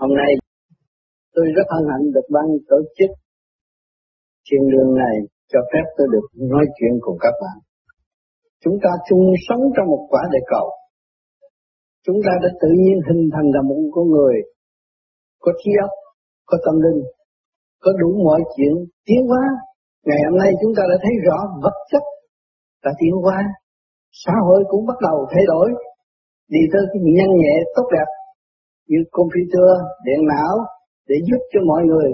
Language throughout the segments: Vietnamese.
Hôm nay tôi rất hân hạnh được ban tổ chức thiên đường này cho phép tôi được nói chuyện cùng các bạn. Chúng ta chung sống trong một quả địa cầu. Chúng ta đã tự nhiên hình thành ra một con người có trí óc, có tâm linh, có đủ mọi chuyện tiến hóa. Ngày hôm nay chúng ta đã thấy rõ vật chất đã tiến hóa, xã hội cũng bắt đầu thay đổi, đi tới cái nhân nhẹ tốt đẹp như computer, điện não để giúp cho mọi người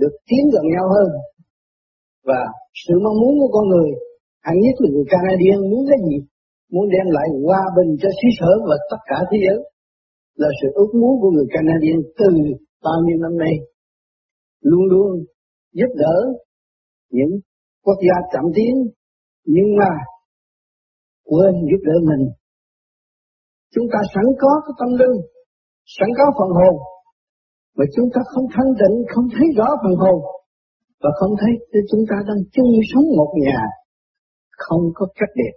được tiến gần nhau hơn. Và sự mong muốn của con người, hẳn nhất là người Canadian muốn cái gì? Muốn đem lại hòa bình cho xứ sở và tất cả thế giới. Là sự ước muốn của người Canadian từ bao nhiêu năm nay. Luôn luôn giúp đỡ những quốc gia chậm tiến, nhưng mà quên giúp đỡ mình. Chúng ta sẵn có cái tâm linh, sẵn có phần hồn, mà chúng ta không thanh tịnh, không thấy rõ phần hồn, và không thấy chúng ta đang chung sống một nhà, không có cách biệt.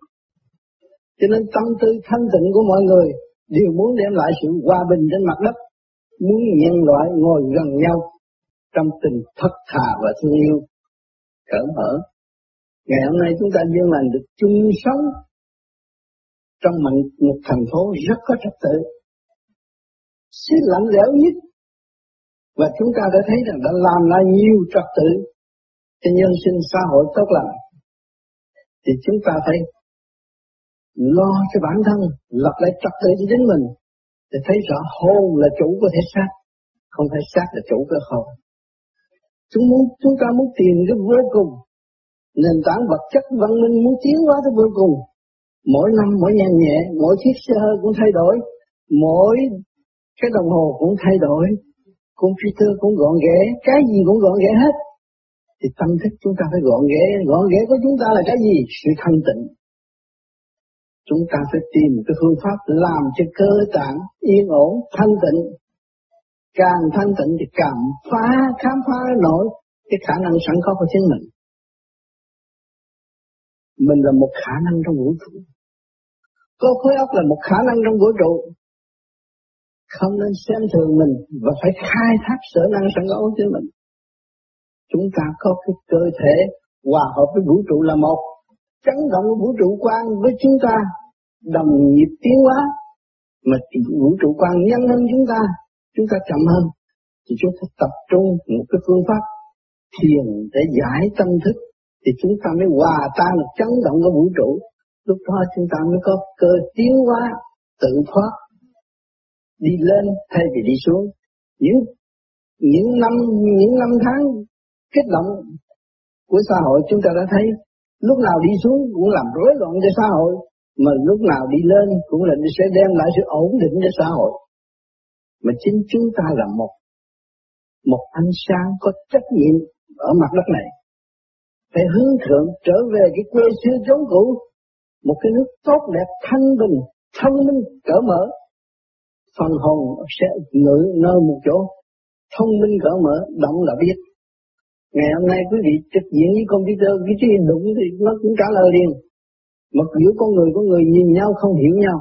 Cho nên tâm tư thanh tịnh của mọi người đều muốn đem lại sự hòa bình trên mặt đất, muốn nhân loại ngồi gần nhau trong tình thật thà và thương yêu, cởi mở. Ngày hôm nay chúng ta duyên lành được chung sống trong một thành phố rất có trật tự xí lạnh lẽo nhất. Và chúng ta đã thấy rằng đã làm ra nhiều trật tự cho nhân sinh xã hội tốt lành. Thì chúng ta phải lo cho bản thân, lập lại trật tự cho chính mình, để thấy rõ hồn là chủ của thể xác, không thể xác là chủ của hồn. Chúng muốn, chúng ta muốn tìm cái vô cùng, nền tảng vật chất văn minh muốn tiến hóa tới vô cùng. Mỗi năm, mỗi nhà nhẹ, mỗi chiếc xe hơi cũng thay đổi, mỗi cái đồng hồ cũng thay đổi, computer cũng gọn ghẽ, cái gì cũng gọn ghẽ hết. Thì tâm thức chúng ta phải gọn ghẽ gọn ghẽ của chúng ta là cái gì? Sự thanh tịnh. Chúng ta phải tìm cái phương pháp làm cho cơ tạng yên ổn, thanh tịnh. Càng thanh tịnh thì càng phá, khám phá nổi cái khả năng sẵn có của chính mình. Mình là một khả năng trong vũ trụ. Có khối óc là một khả năng trong vũ trụ không nên xem thường mình và phải khai thác sở năng sẵn có của mình. Chúng ta có cái cơ thể hòa hợp với vũ trụ là một. Chấn động vũ trụ quan với chúng ta, đồng nhịp tiến hóa. Mà vũ trụ quan nhanh hơn chúng ta chúng ta chậm hơn. Thì chúng ta tập trung một cái phương pháp thiền để giải tâm thức. Thì chúng ta mới hòa tan được chấn động của vũ trụ. Lúc đó chúng ta mới có cơ tiến hóa tự thoát đi lên thay vì đi xuống. Những những năm những năm tháng kích động của xã hội, chúng ta đã thấy lúc nào đi xuống cũng làm rối loạn cho xã hội, mà lúc nào đi lên cũng là sẽ đem lại sự ổn định cho xã hội. Mà chính chúng ta là một một ánh sáng có trách nhiệm ở mặt đất này. Phải hướng thượng trở về cái quê xưa chốn cũ, một cái nước tốt đẹp, thanh bình, thông minh cỡ mở phần hồn sẽ ngự nơi một chỗ. Thông minh cỡ mở động là biết. Ngày hôm nay quý vị trực diện với computer, cái gì đúng thì nó cũng trả lời liền. Mặc giữa con người con người nhìn nhau không hiểu nhau.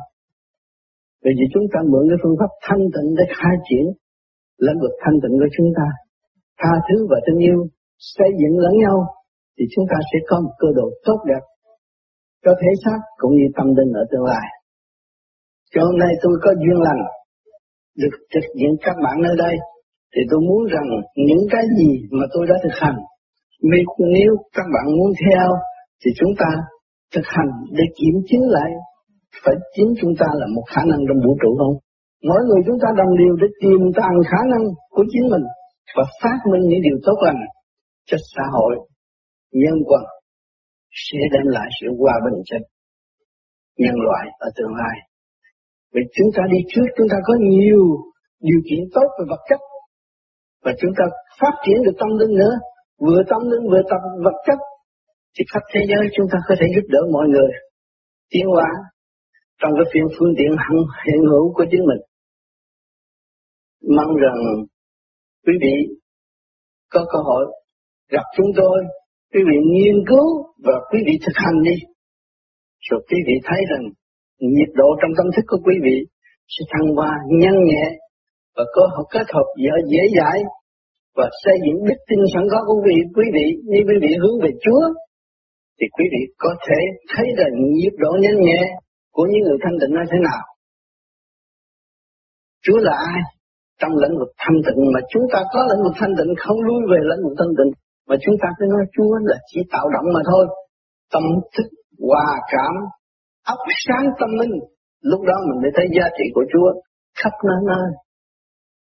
Vì vậy chúng ta mượn cái phương pháp thanh tịnh để khai triển lãnh vực thanh tịnh của chúng ta. Tha thứ và thương yêu, xây dựng lẫn nhau, thì chúng ta sẽ có một cơ độ tốt đẹp cho thể xác cũng như tâm linh ở tương lai. Cho hôm nay tôi có duyên lành được thực hiện các bạn nơi đây thì tôi muốn rằng những cái gì mà tôi đã thực hành nếu các bạn muốn theo thì chúng ta thực hành để kiểm chứng lại phải chính chúng ta là một khả năng trong vũ trụ không? Mỗi người chúng ta đồng điều để tìm tàng khả năng của chính mình và phát minh những điều tốt lành cho xã hội, nhân quần sẽ đem lại sự hòa bình cho nhân loại ở tương lai. Vì chúng ta đi trước chúng ta có nhiều điều kiện tốt về vật chất. Và chúng ta phát triển được tâm linh nữa, vừa tâm linh vừa tập vật chất. Thì khắp thế giới chúng ta có thể giúp đỡ mọi người. Tiến hóa trong cái phiên phương tiện hiện hữu của chính mình. Mong rằng quý vị có cơ hội gặp chúng tôi, quý vị nghiên cứu và quý vị thực hành đi. Rồi quý vị thấy rằng nhiệt độ trong tâm thức của quý vị sẽ thăng hoa nhanh nhẹ và có học kết hợp dễ, dễ dãi và xây dựng đức tin sẵn có của quý vị, quý vị như quý vị hướng về Chúa thì quý vị có thể thấy được nhịp độ nhanh nhẹ của những người thanh tịnh nó thế nào. Chúa là ai? Trong lĩnh vực thanh tịnh mà chúng ta có lĩnh vực thanh tịnh không lui về lĩnh vực thanh tịnh mà chúng ta cứ nói Chúa là chỉ tạo động mà thôi. Tâm thức, hòa cảm, óc sáng tâm linh. Lúc đó mình mới thấy giá trị của Chúa khắp nơi nơi.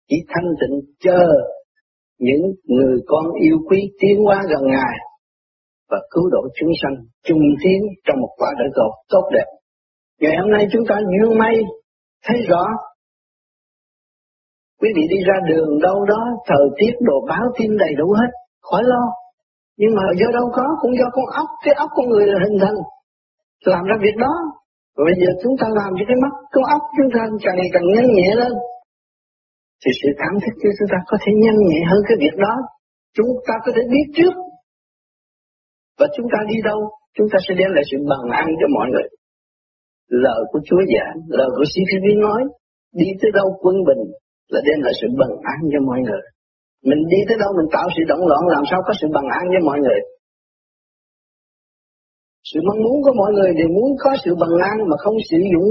Chỉ thanh tịnh chờ những người con yêu quý tiến hóa gần Ngài và cứu độ chúng sanh chung tiến trong một quả đời cầu tốt đẹp. Ngày hôm nay chúng ta dương may thấy rõ quý vị đi ra đường đâu đó, thời tiết đồ báo tin đầy đủ hết, khỏi lo nhưng mà do đâu có, cũng do con ốc, cái ốc con người là hình thành làm ra việc đó. Bây giờ chúng ta làm cho cái mắt con óc chúng ta càng ngày càng nhanh nhẹ lên. Thì sự cảm thức của chúng ta có thể nhanh nhẹ hơn cái việc đó. Chúng ta có thể biết trước. Và chúng ta đi đâu, chúng ta sẽ đem lại sự bằng an cho mọi người. Lời của Chúa giảng, lời của sĩ phi nói, đi tới đâu quân bình là đem lại sự bằng an cho mọi người. Mình đi tới đâu mình tạo sự động loạn, làm sao có sự bằng an cho mọi người? Sự mong muốn của mọi người đều muốn có sự bằng an mà không sử dụng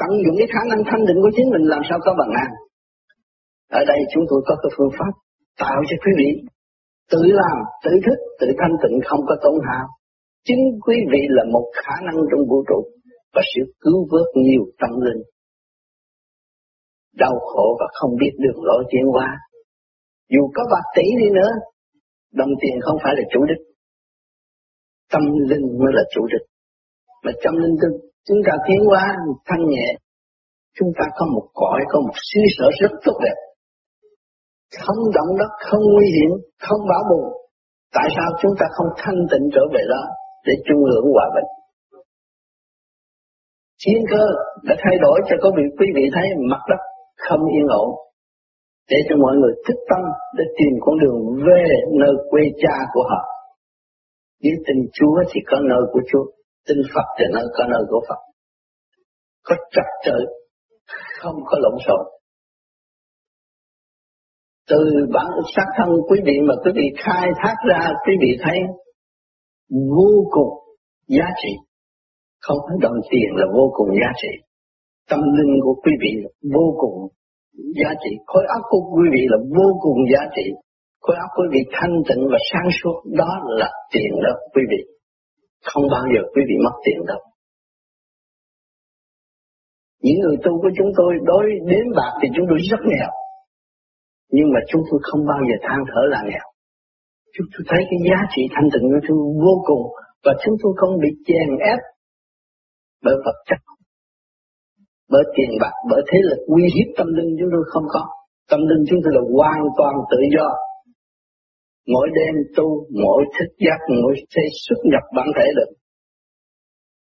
tận dụng cái khả năng thanh định của chính mình làm sao có bằng an ở đây chúng tôi có cái phương pháp tạo cho quý vị tự làm, tự thức, tự thanh tịnh không có tổn hao. Chính quý vị là một khả năng trong vũ trụ và sự cứu vớt nhiều tâm linh. Đau khổ và không biết đường lối tiến qua Dù có bạc tỷ đi nữa, đồng tiền không phải là chủ đích. Tâm linh mới là chủ đích. Mà tâm linh chúng ta tiến hóa thanh nhẹ, chúng ta có một cõi, có một xứ sở rất tốt đẹp không động đất, không nguy hiểm, không bão bùng. Tại sao chúng ta không thanh tịnh trở về đó để chung hưởng hòa bình? chiến cơ đã thay đổi cho có vị quý vị thấy mặt đất không yên ổn. Để cho mọi người thích tâm để tìm con đường về nơi quê cha của họ. Nếu tin Chúa thì có nơi của Chúa, tin Phật thì nơi có nơi của Phật. Có trật tự, không có lộn xộn. Từ bản sắc thân quý vị mà quý vị khai thác ra quý vị thấy vô cùng giá trị. Không phải đồng tiền là vô cùng giá trị. Tâm linh của quý vị là vô cùng giá trị. Khối óc của quý vị là vô cùng giá trị khối óc quý vị thanh tịnh và sáng suốt đó là tiền đó quý vị không bao giờ quý vị mất tiền đâu những người tu của chúng tôi đối đến bạc thì chúng tôi rất nghèo nhưng mà chúng tôi không bao giờ than thở là nghèo. Chúng tôi thấy cái giá trị thanh tịnh của tôi vô cùng và chúng tôi không bị chèn ép bởi vật chất, bởi tiền bạc, bởi thế lực uy hiếp tâm linh chúng tôi không có. Tâm linh chúng tôi là hoàn toàn tự do. Mỗi đêm tu, mỗi thức giấc, mỗi thấy xuất nhập bản thể được.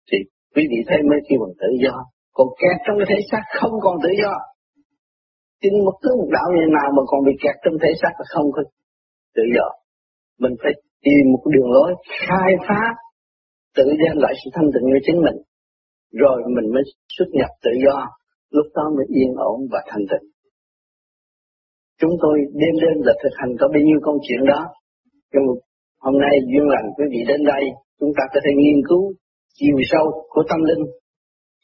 Thì quý vị thấy mới kêu bằng tự do. Còn kẹt trong cái thể xác không còn tự do tin một thứ một đạo như nào mà còn bị kẹt trong thể xác là không có tự do. Mình phải tìm một đường lối khai phá tự đem lại sự thanh tịnh của chính mình. Rồi mình mới xuất nhập tự do, lúc đó mới yên ổn và thanh tịnh. Chúng tôi đêm đêm là thực hành có bao nhiêu công chuyện đó. Nhưng hôm nay duyên lành quý vị đến đây, chúng ta có thể nghiên cứu chiều sâu của tâm linh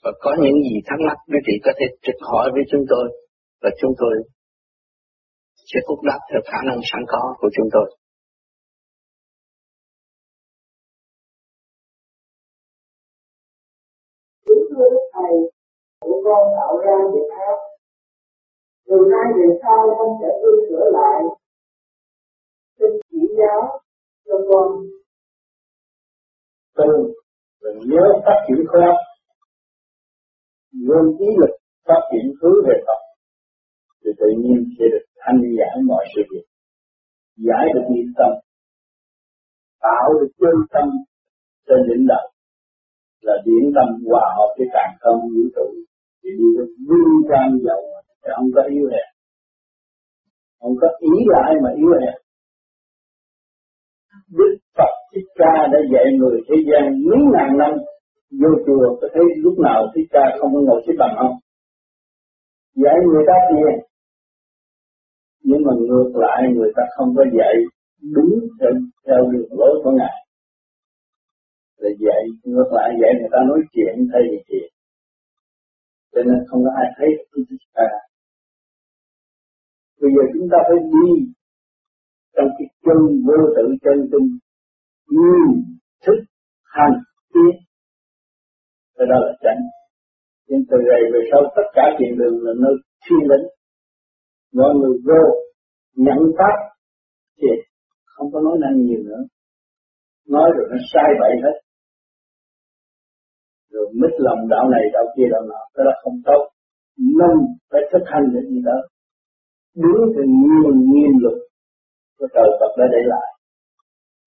và có những gì thắc mắc quý vị có thể trực hỏi với chúng tôi và chúng tôi sẽ phúc đáp theo khả năng sẵn có của chúng tôi. thưa Thầy, tụi con tạo ra việc ác. Từ nay về sau con sẽ tu sửa lại. Xin chỉ giáo cho con. Từ mình nhớ phát triển khoa, luôn ý lực phát triển hướng về Phật. Thì tự nhiên sẽ được thanh giải mọi sự việc. Giải được niệm tâm. Tạo được chân tâm trên đỉnh đầu. Là điển tâm hòa hợp với càng không vũ trụ. Thì đi được vinh quang giàu thì ông có yếu hèn ông có ý lại mà yếu hèn Đức Phật Thích Ca đã dạy người thế gian mấy ngàn năm vô chùa có thấy lúc nào Thích Ca không có ngồi xếp bằng không dạy người ta tiền mà ngược lại người ta không có dạy đúng theo, theo đường lối của Ngài. Là dạy, ngược lại dạy người ta nói chuyện thay vì chuyện. Cho nên không có ai thấy thích ca. Bây giờ chúng ta phải đi trong cái chân vô tự chân tinh, nhìn thức hành tiến. Cái đó là chánh. Nhưng từ ngày về sau tất cả chuyện đường là nơi thiên lĩnh. Mọi người vô nhận pháp thì không có nói năng nhiều nữa. Nói rồi nó sai bậy hết. Rồi mít lòng đạo này đạo kia đạo nào, cái đó không tốt. Nên phải thực hành để gì đó đúng thì nguyên nghiêm luật của trời Phật đã để lại.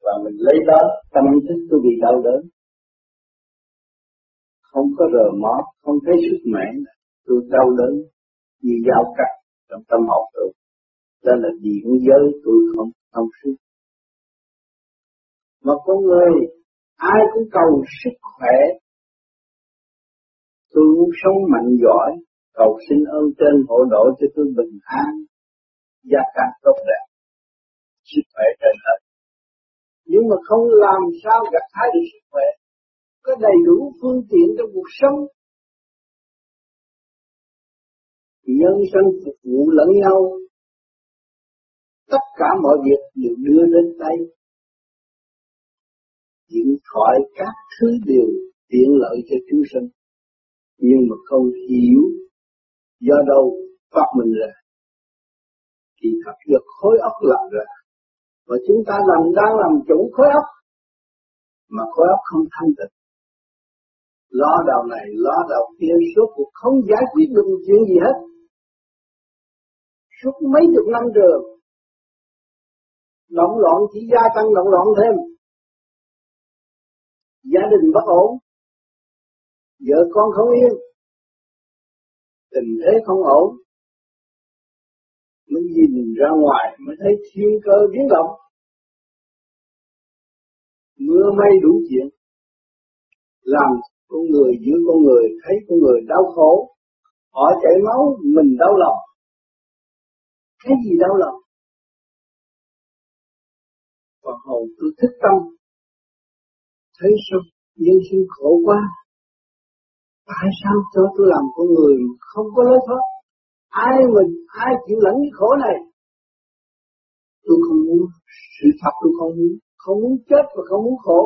Và mình lấy đó tâm thức tôi bị đau đớn. Không có rờ mó, không thấy sức mạnh, tôi đau đớn vì giao cắt trong tâm hồn tôi. Đó là điện giới tôi không thông suốt. Mà con người ai cũng cầu sức khỏe. Tôi muốn sống mạnh giỏi, cầu xin ơn trên hộ độ cho tôi bình an, gia càng tốt đẹp, sức khỏe trên hết. Nhưng mà không làm sao gặt hái được sức khỏe, có đầy đủ phương tiện trong cuộc sống. Nhân sinh phục vụ lẫn nhau, tất cả mọi việc đều đưa lên tay. Điện thoại các thứ đều tiện lợi cho chúng sinh, nhưng mà không hiểu do đâu phát minh ra. Thì gặp được khối óc làm ra. Và chúng ta làm đang làm chủ khối óc, mà khối óc không thanh tịnh. Lo đầu này, lo đầu kia, suốt cuộc không giải quyết được chuyện gì hết. Suốt mấy chục năm trường, động loạn chỉ gia tăng động loạn thêm gia đình bất ổn vợ con không yên tình thế không ổn mới nhìn ra ngoài, mới thấy thiên cơ biến động. Mưa mây đủ chuyện, làm con người giữ con người, thấy con người đau khổ. Họ chảy máu, mình đau lòng. Cái gì đau lòng? Phật hồn tôi thích tâm. Thấy sao nhân sinh khổ quá. Tại sao cho tôi làm con người không có lối thoát? Ai mình, ai chịu lãnh cái khổ này? Tôi không muốn. Sự thật tôi không muốn. Không muốn chết và không muốn khổ.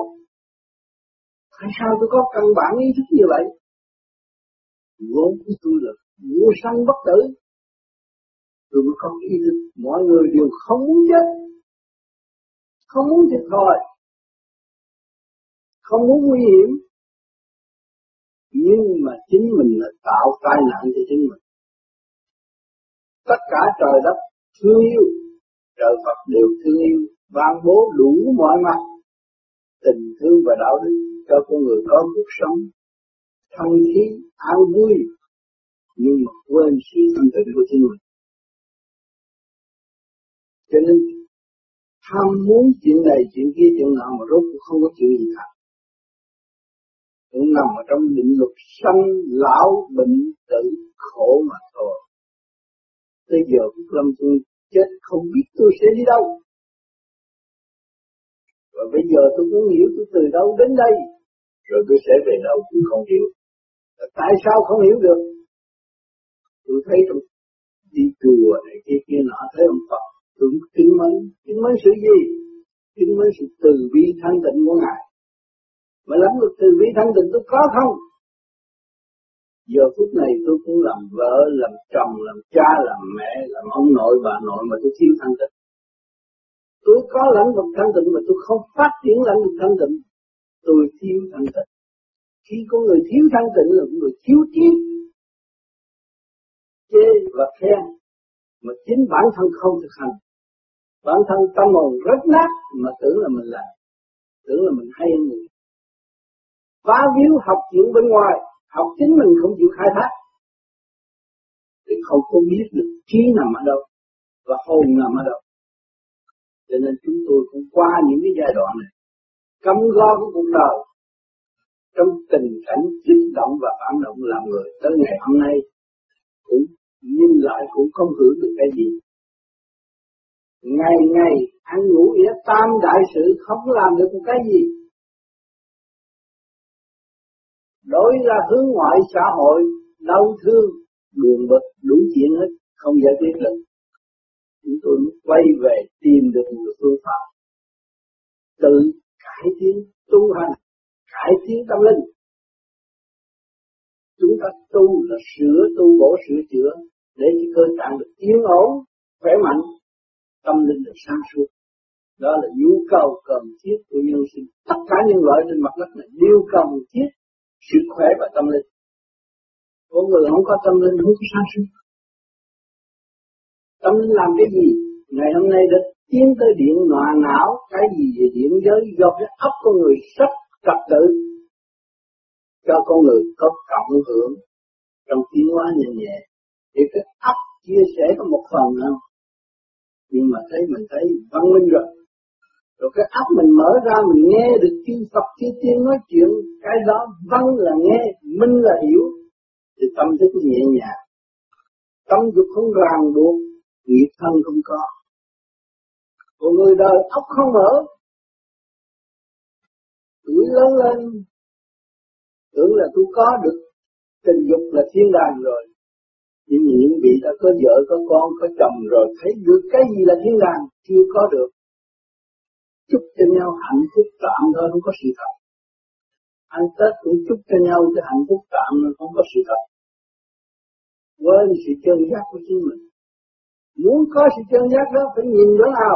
Tại sao tôi có căn bản ý thức như vậy? Vốn của tôi là vô sanh bất tử. Tôi mới có ý thức mọi người đều không muốn chết. Không muốn thiệt thòi. Không muốn nguy hiểm. Nhưng mà chính mình là tạo tai nạn cho chính mình tất cả trời đất thương yêu trời Phật đều thương yêu ban bố đủ mọi mặt, tình thương và đạo đức cho con người có cuộc sống thân khí an vui, nhưng mà quên sự thanh tịnh của chính mình. Cho nên, tham muốn chuyện này, chuyện kia, chuyện nào mà rốt cũng không có chuyện gì cả. Cũng nằm ở trong định luật sanh, lão, bệnh, tử, khổ mà tới giờ phút Lâm tôi chết, không biết tôi sẽ đi đâu. Và bây giờ tôi muốn hiểu tôi từ đâu đến đây. Rồi tôi sẽ về đâu tôi không hiểu. Tại sao không hiểu được? Tôi thấy tôi đi chùa này kia kia nọ, thấy ông Phật, tôi kính mến. Kính mến sự gì? Kính mến sự từ bi thanh tịnh của ngài. Mà lắm được từ bi thanh tịnh tôi có không? Giờ phút này tôi cũng làm vợ, làm chồng, làm cha, làm mẹ, làm ông nội, bà nội mà tôi thiếu thanh tịnh. Tôi có lãnh vực thanh tịnh mà tôi không phát triển lãnh vực thanh tịnh. Tôi thiếu thanh tịnh. Khi có người thiếu thanh tịnh là người thiếu trí. Chê và khen mà chính bản thân không thực hành. Bản thân tâm hồn rất nát mà tưởng là mình làm, tưởng là mình hay hơn người. Phá víu học chuyện bên ngoài học chính mình không chịu khai thác. Thì không có biết được trí nằm ở đâu và hồn nằm ở đâu. Cho nên chúng tôi cũng qua những cái giai đoạn này cấm lo của cuộc đời. Trong tình cảnh kích động và phản động làm người tới ngày hôm nay, cũng nhìn lại cũng không hưởng được cái gì. Ngày ngày ăn ngủ nghĩa tam đại sự không làm được một cái gì đối ra hướng ngoại xã hội, đau thương, buồn bực, đủ chuyện hết, không giải quyết được. Chúng tôi quay về tìm được một phương pháp tự cải tiến tu hành, cải tiến tâm linh. Chúng ta tu là sửa tu bổ, sửa chữa để cho cơ tạng được yên ổn, khỏe mạnh, tâm linh được sáng suốt. Đó là nhu cầu cần thiết của nhân sinh. Tất cả nhân loại trên mặt đất này đều cần thiết sức khỏe và tâm linh. Con người không có tâm linh không có sáng suốt. Tâm linh làm cái gì? Ngày hôm nay đã tiến tới điện nọa não, cái gì về điện giới, do cái ấp con người sắp trật tự cho con người có cộng hưởng trong tiến hóa nhẹ nhẹ. Thì cái ấp chia sẻ có một phần không? Nhưng mà thấy mình thấy văn minh rồi rồi cái óc mình mở ra, mình nghe được chư Phật chư Tiên nói chuyện, cái đó văn là nghe, minh là hiểu. Thì tâm thức nhẹ nhàng. Tâm dục không ràng buộc, nghiệp thân không có. Còn người đời óc không mở, tuổi lớn lên, tưởng là tôi có được, tình dục là thiên đàng rồi. Nhưng những vị đã có vợ, có con, có chồng rồi, thấy được cái gì là thiên đàng, chưa có được chúc cho nhau hạnh phúc tạm thôi không có sự thật. Ăn tết cũng chúc cho nhau cái hạnh phúc tạm thôi không có sự thật. Quên sự chân giác của chính mình. Muốn có sự chân giác đó, phải nhìn chỗ nào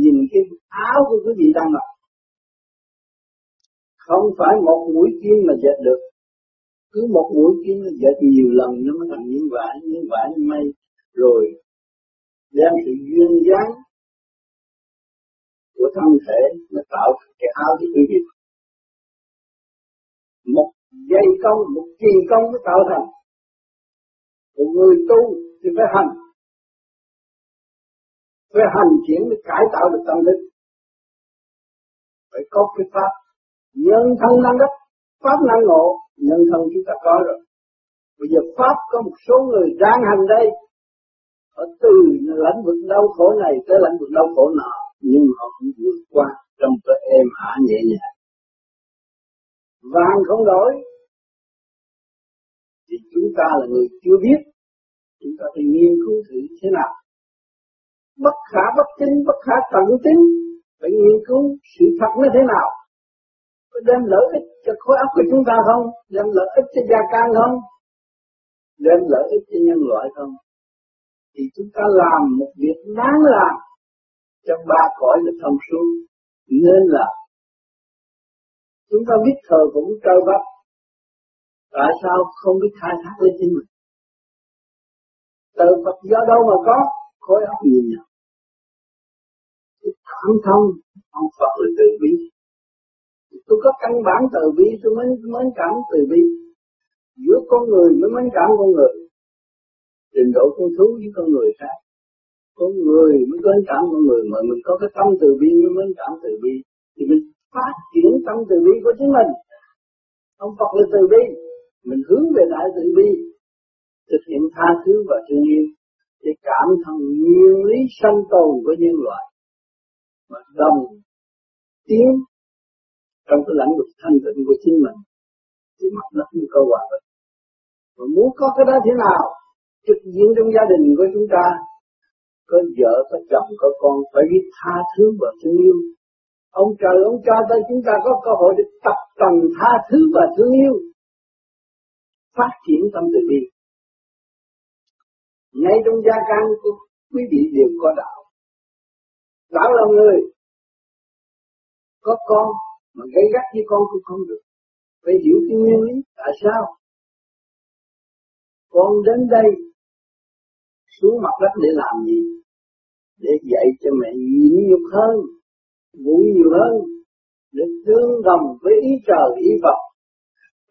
nhìn cái áo của quý vị đang mặc. Không phải một mũi kim mà dệt được. Cứ một mũi kim nó dệt nhiều lần nó mới thành những vải những vải như mây rồi đem sự duyên dáng của thân thể nó tạo cái áo cho quý vị một dây công, một kỳ công mới tạo thành. Một người tu thì phải hành. Phải hành chuyển để cải tạo được tâm linh. Phải có cái pháp nhân thân năng đất pháp năng ngộ, nhân thân chúng ta có rồi. Bây giờ pháp có một số người đang hành đây ở từ lãnh vực đau khổ này tới lãnh vực đau khổ nọ nhưng họ cũng vượt qua trong cái êm ả nhẹ nhàng. Vàng không đổi. Thì chúng ta là người chưa biết chúng ta phải nghiên cứu thử thế nào. Bất khả bất tính, bất khả tận tính phải nghiên cứu sự thật nó thế nào. Có đem lợi ích cho khối óc của chúng ta không? Đem lợi ích cho gia can không? Đem lợi ích cho nhân loại không? Thì chúng ta làm một việc đáng làm trong ba cõi là thông suốt nên là chúng ta biết thờ cũng trời bắp. Tại sao không biết khai thác lên chính mình? Từ Phật do đâu mà có? Khối óc nhìn nhận. Cảm thông ông Phật là từ bi. Tôi có căn bản từ bi, tôi mới mới cảm từ bi. Giữa con người mới mới cảm con người. Trình độ con thú với con người khác con người, mới có cảm con người, mà mình có cái tâm từ bi, mới mới cảm từ bi. Thì mình phát triển tâm từ bi của chính mình. Ông Phật là từ bi. Mình hướng về đại từ bi, thực hiện tha thứ và thương yêu. Để cảm thông nguyên lý sanh tồn của nhân loại, mà đồng tiến trong cái lãnh vực thanh tịnh của chính mình, thì mặt đất mới có hòa bình. Mà muốn có cái đó thế nào? Trực diện trong gia đình của chúng ta có vợ có chồng có con phải biết tha thứ và thương yêu. Ông trời, ông cho tới chúng ta có cơ hội để tập tành tha thứ và thương yêu. Phát triển tâm từ bi. Ngay trong gia can của quý vị đều có đạo. Đạo là người có con mà gây gắt với con cũng không được. Phải hiểu cái nguyên lý tại sao. Con đến đây xuống mặt đất để làm gì? Để dạy cho mẹ nhịn nhục hơn, ngủ nhiều hơn, để tương đồng với ý trời, ý Phật.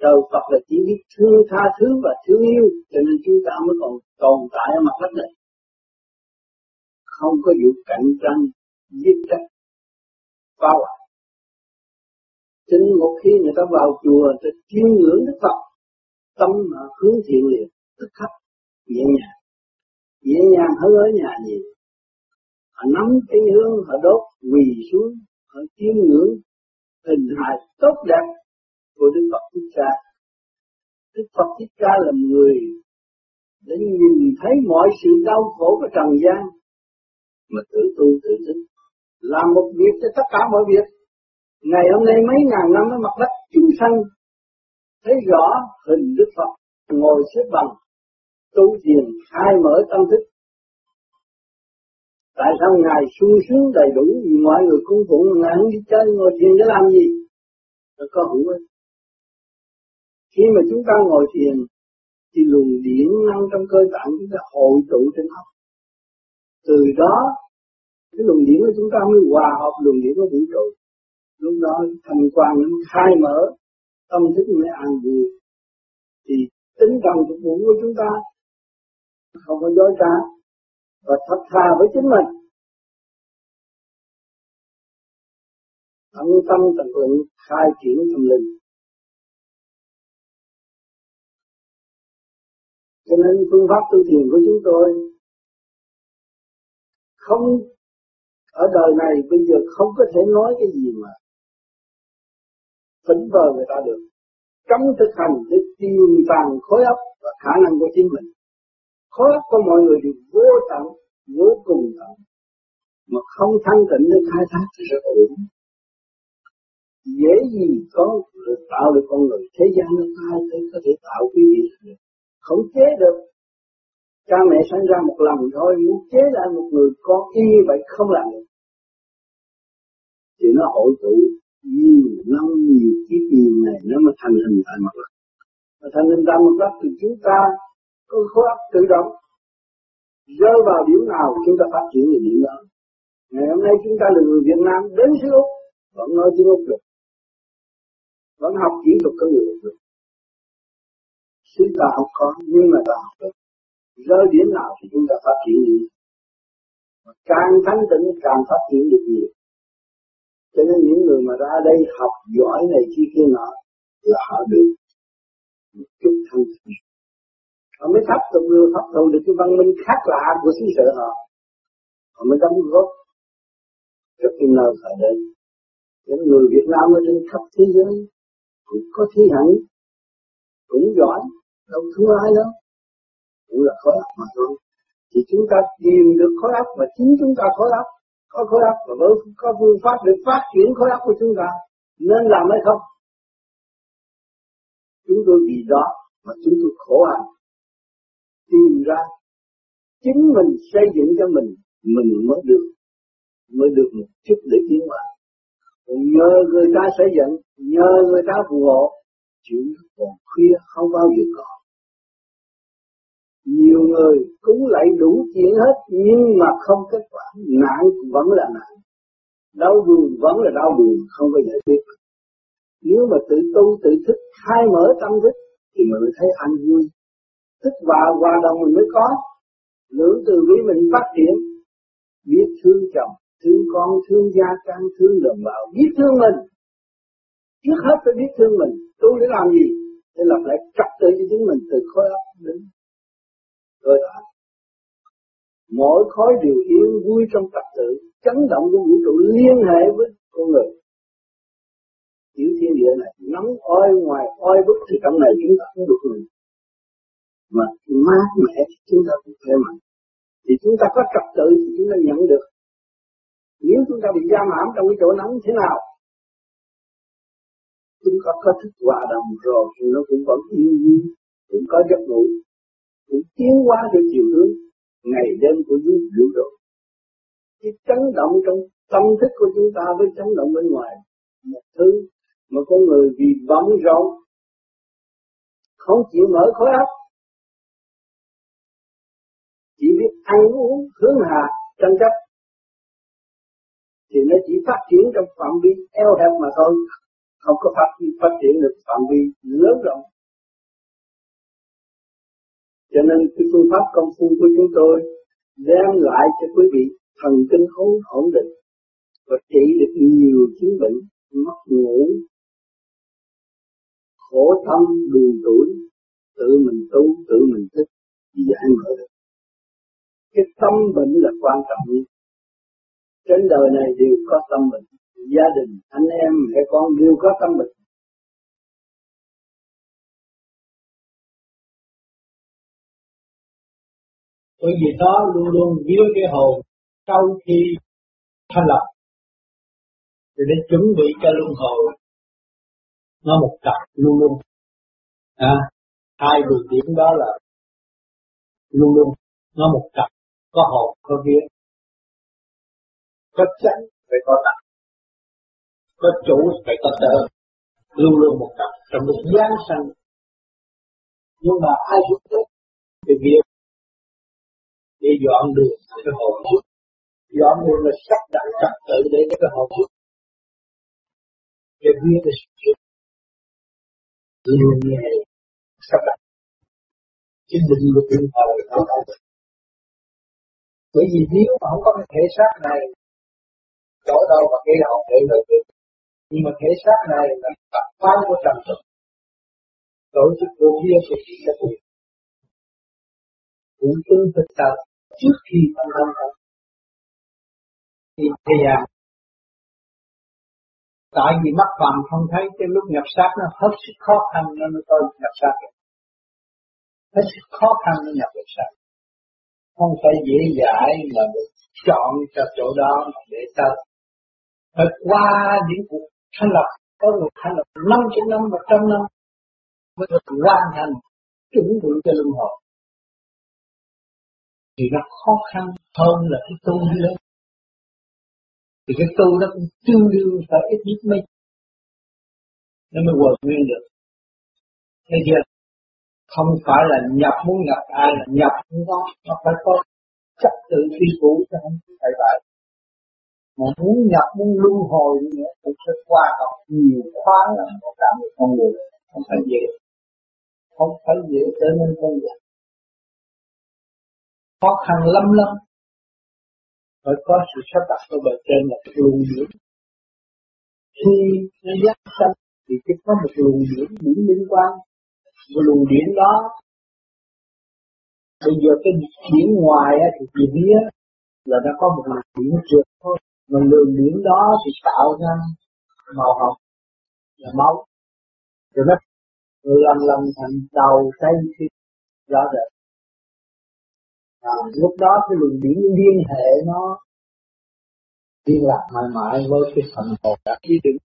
Trời Phật là chỉ biết thương, tha thứ và thương yêu, cho nên chúng ta mới còn tồn tại ở mặt đất này. Không có vụ cạnh tranh, giết chóc, phá hoại. Cho nên một khi người ta vào chùa ta chiêm ngưỡng Đức Phật, tâm mà hướng thiện liền, tức khắc, nhẹ nhàng nhẹ nhàng hơn ở nhà gì họ nắm cây hương họ đốt quỳ xuống, họ chiêm ngưỡng, hình hài tốt đẹp của Đức Phật Thích Ca. Đức Phật Thích Ca là người để nhìn thấy mọi sự đau khổ của trần gian mà tự tu tự thức. Làm một việc cho tất cả mọi việc. Ngày hôm nay mấy ngàn năm ở mặt đất chúng sanh thấy rõ hình Đức Phật ngồi xếp bằng tu thiền, khai mở tâm thức. Tại sao ngài sung sướng đầy đủ vì mọi người cung phụng, ngài không đi chơi ngồi thiền để làm gì? Nó có hữu ích. Khi mà chúng ta ngồi thiền, thì luồng điển năng trong cơ tạng chúng ta hội tụ trên óc. Từ đó, cái luồng điển của chúng ta mới hòa hợp luồng điển của vũ trụ. Lúc đó, thành quan khai mở, tâm thức mới an vui. Thì tính cần phục vụ của chúng ta không có dối trá. Và thật thà với chính mình. Tận tâm tận lực khai triển tâm linh. Cho nên phương pháp tu thiền của chúng tôi không, ở đời này bây giờ không có thể nói cái gì mà phấn vờ người ta được. Trong thực hành để tiềm tàng khối óc và khả năng của chính mình khối của mọi người đều vô tận, vô cùng tận. Mà không thanh tịnh để khai thác thì rất ổn dễ gì có được tạo được con người thế gian nó ai có thể tạo cái gì được? Không chế được. Cha mẹ sinh ra một lần thôi, muốn chế lại một người con y như vậy không làm được. Thì nó hội tụ nhiều năm, nhiều kiếp, nhiều ngày, nó mới thành hình tại mặt đất. Mà thành hình tại mặt đất thì chúng ta con khối óc tự động. Rơi vào điểm nào chúng ta phát triển về điểm đó. Ngày hôm nay chúng ta là người Việt Nam đến xứ Úc, vẫn nói tiếng Úc được. Vẫn học kỹ thuật của người Úc được. Xứ ta không có, nhưng mà ta học được. Rơi điểm nào thì chúng ta phát triển gì càng thanh tịnh, càng phát triển được nhiều. Cho nên những người mà ra đây học giỏi này kia kia nọ là họ được một chút thanh tịnh họ mới thấp thụ được hấp thụ được cái văn minh khác lạ của xứ sở họ. Họ mới đóng góp cho kim nơi ở đây những người Việt Nam ở trên khắp thế giới cũng có thi hạnh, cũng giỏi, đâu thua ai đâu. Cũng là khối óc mà thôi. Thì chúng ta tìm được khối óc và chính chúng ta khối óc có khối óc và mới có phương pháp để phát triển khối óc của chúng ta. Nên làm hay không? Chúng tôi vì đó mà chúng tôi khổ hạnh tìm ra chính mình xây dựng cho mình mình mới được mới được một chút để tiến hóa. Còn nhờ người ta xây dựng, nhờ người ta phù hộ chuyện còn khuya không bao giờ có. Nhiều người cũng lại đủ chuyện hết, nhưng mà không kết quả. Nạn vẫn là nạn. Đau buồn vẫn là đau buồn, không có giải quyết. Nếu mà tự tu, tự thức, khai mở tâm thức, thì mình mới thấy an vui. Thích và hòa đồng mình mới có. Lưỡng từ bi mình phát triển. Biết thương chồng, thương con, thương gia trang thương đồng bào, biết thương mình. Trước hết phải biết thương mình. Tôi để làm gì? Để lập lại trật tự cho chính mình từ khối óc đến rồi đó. mỗi khối đều yên vui trong trật tự, chấn động của vũ trụ liên hệ với con người. Tiểu thiên địa này, nóng oi ngoài oi bức thì trong này chúng ta cũng được mình mát mẻ chúng ta cũng khỏe mạnh. Thì chúng ta có trật tự thì chúng ta nhận được. Nếu chúng ta bị giam hãm trong cái chỗ nóng thế nào, chúng ta có thức hòa đồng rồi, thì nó cũng vẫn yên nhiên cũng có giấc ngủ, cũng tiến qua theo chiều hướng ngày đêm của vũ vũ trụ. Cái chấn động trong tâm thức của chúng ta với chấn động bên ngoài, một thứ mà con người vì bận rộn, không chịu mở khối óc ăn uống hướng hạ tranh chấp. Thì nó chỉ phát triển trong phạm vi eo hẹp mà thôi, không có phát phát triển được phạm vi lớn rộng. Cho nên cái phương pháp công phu của chúng tôi đem lại cho quý vị thần kinh ổn ổn định và trị được nhiều chứng bệnh, mất ngủ, khổ tâm buồn tuổi tự mình tu, tự mình thích giải mở được cái tâm bệnh là quan trọng nhất. Trên đời này đều có tâm bệnh. Gia đình anh em mẹ con đều có tâm bệnh. Bởi vì đó luôn luôn dưới cái hồn sau khi thanh lập. Thì để chuẩn bị cho luân hồi nó một cặp luôn luôn. À, hai đường điểm đó là luôn luôn nó một cặp có hồn, có vía. Có chánh phải có tặng. Có chủ phải có tờ. Luôn luôn một cặp trong lúc giáng sanh. Nhưng mà ai giúp đỡ thì việc để dọn đường cái hồn giúp. Dọn đường là sắp đặt trật tự để cái hồn giúp. Cái việc là giúp luôn như vậy sắp đặt. Cái định luật điện thoại bởi vì nếu mà không có cái thể xác này chỗ đâu mà cái hồn để lợi được. Nhưng mà thể xác này là tập quán của trần thực tổ chức vô vi của chỉ là quyền cũng tương thực tập trước khi tâm tâm tập thì thầy à tại vì mắt phàm không thấy, cái lúc nhập sát nó hết sức khó khăn nên nó tôi nhập sát hết sức khó khăn nó nhập được sát không phải dễ dãi mà được chọn cho chỗ đó mà để ta phải qua những cuộc thanh lập có một thanh lập năm trăm năm một trăm năm mới được hoàn thành chuẩn bị cho luân hồi. Thì nó khó khăn hơn là cái tu đi lên thì cái tu nó cũng tương đương phải ít nhất mấy. Nó mới quật nguyên được. Thấy chưa không phải là nhập muốn nhập ai, là nhập muốn có, nó phải có trật tự phi cũ cho không phải vậy. Mà muốn nhập, muốn luân hồi nữa cũng phải qua học nhiều khóa lắm một cảm được con người, không phải dễ. Không phải dễ trở nên con người. Khó khăn lắm lắm. Phải có sự sắp đặt của bề trên là cái luồng điển khi nó giác sanh, thì chỉ có một luồng điển những liên quan cái luồng điển đó bây giờ cái điển ngoài thì chỉ biết là nó có một luồng điển trượt thôi. Mà luồng điển đó thì tạo ra màu hồng là máu. Rồi nó lần lần thành đầu tay khi rõ rệt à, lúc đó cái luồng điển liên hệ nó liên lạc mãi mãi với cái phần hồn đã quy định.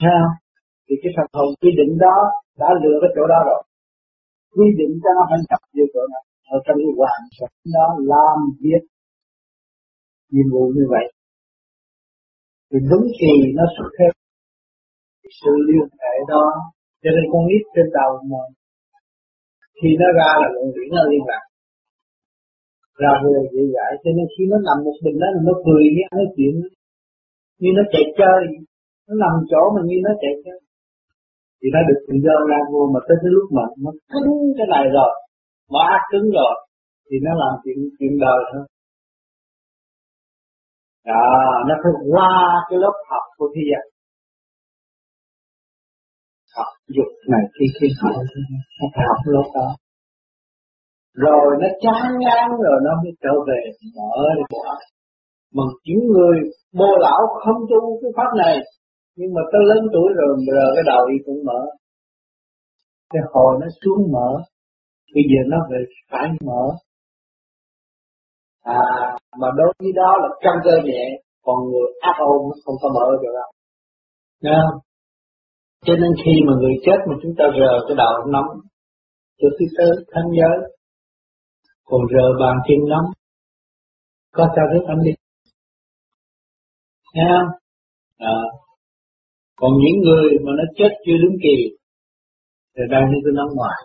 Ha thì cái phần hồn quy định đó đã lựa cái chỗ đó rồi. Quy định cho nó phải nhập vô chỗ đó ở trong cái hoàn cảnh đó làm việc nhiệm vụ như vậy. Thì đúng kỳ nó xuất hiện sự liên hệ đó, cho nên con nít trên đầu mà khi nó ra là luận điển nó liên lạc. Ra về dễ dãi cho nên khi nó nằm một mình đó, nó cười với nói chuyện như nó chạy chơi. Nó nằm chỗ mà như nó chạy chơi thì nó được tự do ra vô mà tới cái lúc mà nó cứng cái này rồi bỏ ác cứng rồi, thì nó làm chuyện chuyện đời thôi. Đó, nó phải qua cái lớp học của thi giác học dục này khi khi học, nó phải học lớp đó. Rồi nó chán ngán rồi nó mới trở về mở để bỏ mà những người bồ lão không tu cái pháp này nhưng mà tới lớn tuổi rồi giờ cái đầu y cũng mở cái hồi nó xuống mở bây giờ nó về phải mở à mà đối với đó là căng cơ nhẹ, còn người ác ôn không có mở được đâu Nghe không? Cho nên khi mà người chết mà chúng ta rờ cái đầu nóng Cho thứ tư thanh giới, Còn rờ bàn chân nóng, Có sao rất anh đi Nghe không? À. Còn những người mà nó chết chưa đúng kỳ, Thì đang đi tới nóng ngoài.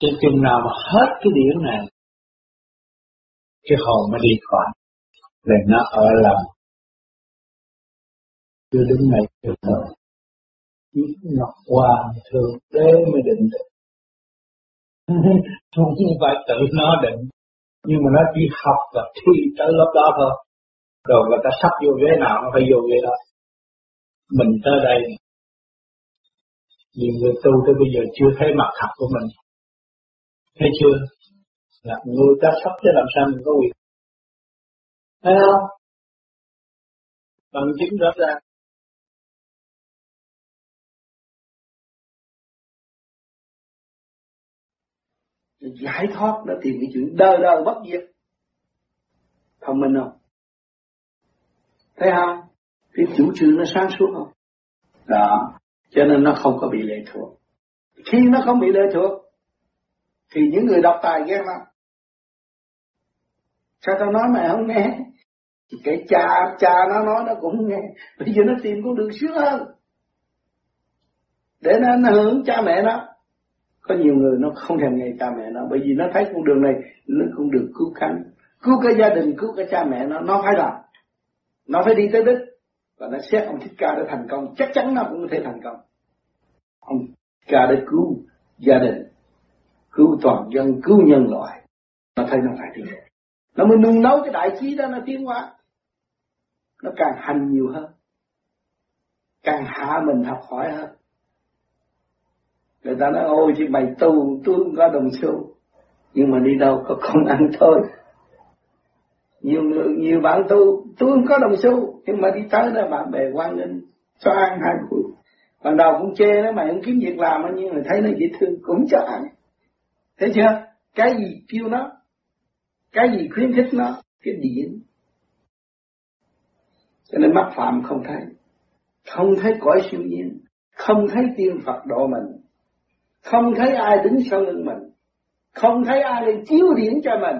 Trên chừng nào mà hết cái điển này, Cái hồn mới đi khỏi. Để nó ở lòng. Chưa đúng này được rồi Chỉ ngọc hoàng thường đế mới định được. Không phải tự nó định, nhưng mà nó chỉ học và thi tới lớp đó thôi. Rồi người ta sắp vô ghế nào nó phải vô ghế đó mình tới đây. Nhiều người tu tới bây giờ chưa thấy mặt thật của mình. Thấy chưa? Là người ta sắp chứ làm sao mình có quyền. Thấy không? Bằng chứng rõ ràng. Giải thoát đã tìm cái chuyện đời đời bất diệt. Thông minh không? Thấy không? Cái chủ trương nó sáng suốt không? Đó. Cho nên nó không có bị lệ thuộc. Khi nó không bị lệ thuộc thì những người đọc tài ghét lắm. Sao tao nói mày không nghe? Cái cha cha nó nói nó cũng nghe. Bây giờ nó tìm con đường sướng hơn. Để nó, ảnh hưởng cha mẹ nó. Có nhiều người nó không thèm nghe cha mẹ nó bởi vì nó thấy con đường này nó cũng được cứu cánh. Cứu cái gia đình cứu cái cha mẹ nó nó phải làm. Nó phải đi tới đích và nó xét ông thích ca đã thành công. Chắc chắn nó cũng có thể thành công. Ông ca đã cứu gia đình, cứu toàn dân, cứu nhân loại. Nó thấy nó phải đi nó mới nung nấu cái đại trí đó, nó tiến hóa. Nó càng hành nhiều hơn. Càng hạ mình học hỏi hơn. Người ta nói, ôi, chứ mày tu tôi không có đồng xu. Nhưng mà đi đâu có công ăn thôi nhiều người, nhiều bạn tu, tôi không có đồng xu, nhưng mà đi tới đó bạn bè quan nghênh cho ăn hai buổi ban đầu cũng chê nó mày không kiếm việc làm nhưng mà thấy nó dễ thương, cũng cho ăn. Thấy chưa? Cái gì kêu nó? Cái gì khuyến khích nó? Cái điển. Cho nên mắt phạm không thấy. Không thấy cõi siêu nhiên. Không thấy tiên Phật độ mình. Không thấy ai đứng sau lưng mình. Không thấy ai lên chiếu điển cho mình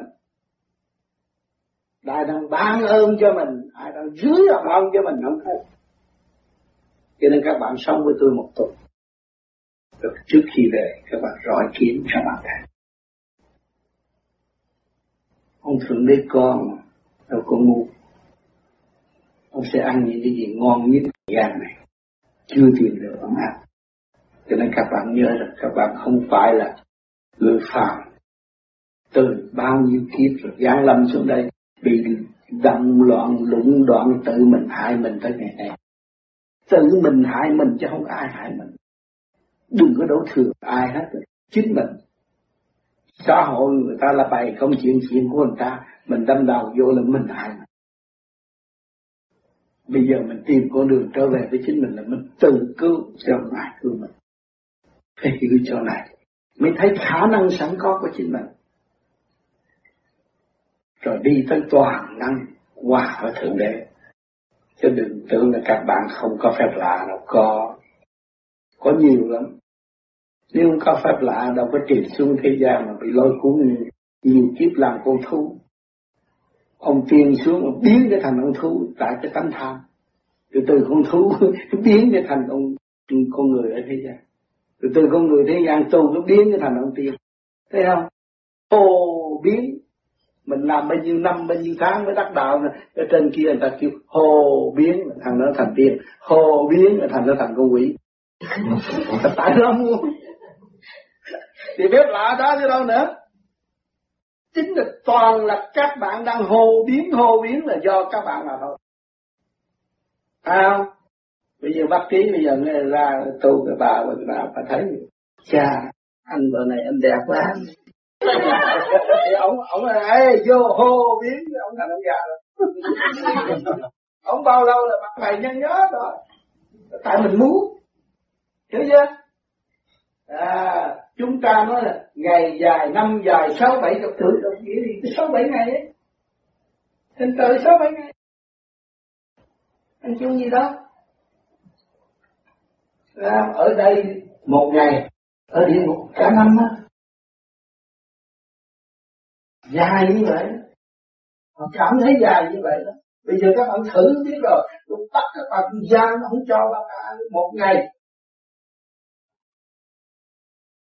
đại đang ban ơn cho mình ai đang dưới lòng ơn cho mình không thấy cho nên các bạn sống với tôi một tuần. Rồi trước khi về, các bạn rọi kiến các bạn thấy ông thượng đế con, đâu có ngu. Ông sẽ ăn những cái gì ngon nhất thời gian này. Chưa tìm được ông ăn cho nên các bạn nhớ rằng các bạn không phải là người phàm. Từ bao nhiêu kiếp rồi giáng lâm xuống đây bị động loạn lũng đoạn tự mình hại mình tới ngày nay. Tự mình hại mình chứ không ai hại mình. Đừng có đổ thừa, ai hết. Chính mình. Xã hội người ta là bày không chuyện chuyện của người ta, mình đâm đầu vô là mình hại mình. Bây giờ mình tìm con đường trở về với chính mình là mình tự cứu cho ngài cứu mình. Phải hiểu chỗ này mới thấy khả năng sẵn có của chính mình rồi đi tới toàn năng hòa với thượng đế. Chứ đừng tưởng là các bạn không có phép lạ đâu có. Có nhiều lắm. Nếu không có phép lạ đâu có trượt xuống thế gian mà bị lôi cuốn nhiều, nhiều kiếp làm con thú. Ông tiên xuống biến cái thành ông thú tại cái tánh tham. Từ từ con thú biến cái thành ông con người ở thế gian. Từ từ con người thế gian tu nó biến cái thành ông tiên. Thấy không? Ô biến mình làm bao nhiêu năm bao nhiêu tháng mới đắc đạo ở trên kia người ta kêu hồ biến thằng nó thành tiên. Hồ biến thành nó thành con quỷ. Tại sao muốn? Thì biết lạ đó chứ đâu nữa. Chính là toàn là các bạn đang hồ biến hồ biến là do các bạn mà thôi. À bây giờ bác trí bây giờ nghe ra tu cái bà bà bà thấy cha anh vợ này anh đẹp quá thì ông ông là vô hô biến ông thành ông già rồi ông bao lâu là mặt mày nhăn nhó rồi? Tại mình muốn. Hiểu chưa? À chúng ta nói là ngày dài năm dài sáu bảy chục tuổi đồng nghĩa gì sáu bảy ngày ấy. Thành tự sáu bảy ngày. Anh chung gì đó. À, ở đây một ngày ở địa ngục cả năm á dài như vậy. Họ cảm thấy dài như vậy đó. Bây giờ các bạn thử biết rồi. Tôi bắt các bạn gian, nó không cho bạn ăn một ngày.